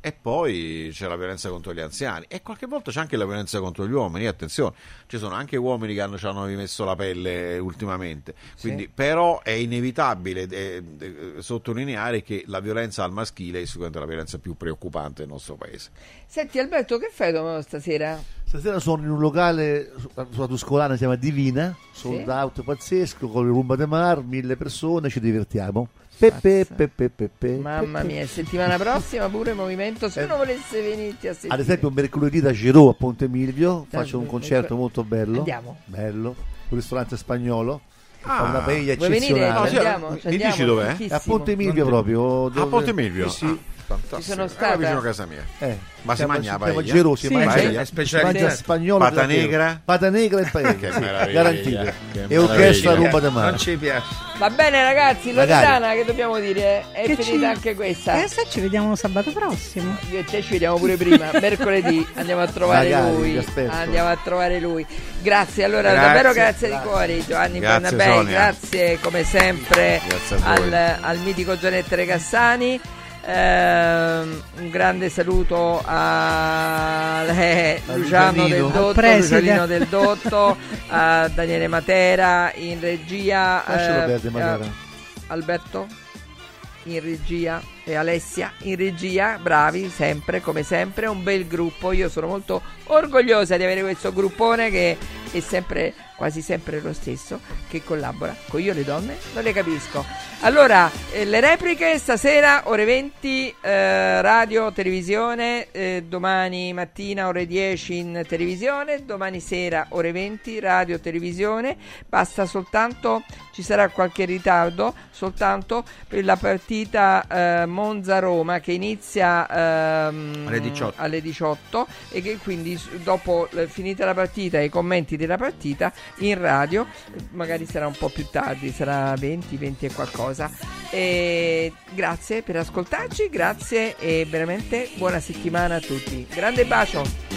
E poi c'è la violenza contro gli anziani e qualche volta c'è anche la violenza contro gli uomini. Attenzione, ci sono anche uomini che hanno, ci hanno rimesso la pelle ultimamente. Quindi, Sì. Però è inevitabile eh, eh, sottolineare che la violenza al maschile è sicuramente la violenza più preoccupante del nostro paese. Senti Alberto, che fai tu stasera? Stasera sono in un locale su- sulla Tuscolana, si chiama Divina, sold Sì. out pazzesco, con il Rumba de Mar, mille persone, ci divertiamo. Pepe, pepe, pepe. Mamma mia, settimana prossima pure movimento, se uno volesse venirti a sentire. Ad esempio mercoledì da Giro a Ponte Milvio Da- faccio un concerto molto bello. Andiamo. Bello, un ristorante spagnolo. Ah, una paella vuoi venire? eccezionale. No, sì, Andiamo, ci mi andiamo, dici dov'è? A Ponte Milvio proprio. A dove- Ponte Milvio? Sì, sì. Ah, fantastico. Ci sono Eh, stata. vicino a casa mia. Eh, Ma si mangia paella? Giro, si Sì, mangia, paella? si mangia spagnolo Pata negra? Pata negra e paella, Che sì, meraviglia, garantite. che E orchestra. Rumba de Mar. Non ci piace. Va bene ragazzi. Loredana, che dobbiamo dire? È Che finita ci- anche questa. E adesso ci vediamo sabato prossimo. Io e te ci vediamo pure prima, mercoledì andiamo a trovare Magari, lui. Andiamo a trovare lui. Grazie, allora Grazie. davvero grazie, di cuore Giovanni Grazie, Bernabei, grazie come sempre Grazie al, al mitico Gianette Regassani. Ehm, un grande saluto a eh, Luciano del Dotto. Lucianino del Dotto, a Daniele Matera in regia, eh, Matera. eh, Alberto in regia e Alessia in regia, bravi sempre come sempre, un bel gruppo, io sono molto orgogliosa di avere questo gruppone che è sempre quasi sempre lo stesso che collabora con io le donne non le capisco. Allora eh, le repliche stasera ore 20 eh, radio televisione eh, domani mattina ore 10 in televisione domani sera ore 20 radio televisione. Basta soltanto ci sarà qualche ritardo soltanto per la partita eh, Monza-Roma che inizia ehm, Alle 18. alle 18 e che quindi dopo eh, finita la partita e i commenti della partita in radio magari sarà un po' più tardi sarà 20 20 e qualcosa. E grazie per ascoltarci grazie e veramente buona settimana a tutti. Grande bacio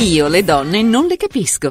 Io le donne non le capisco.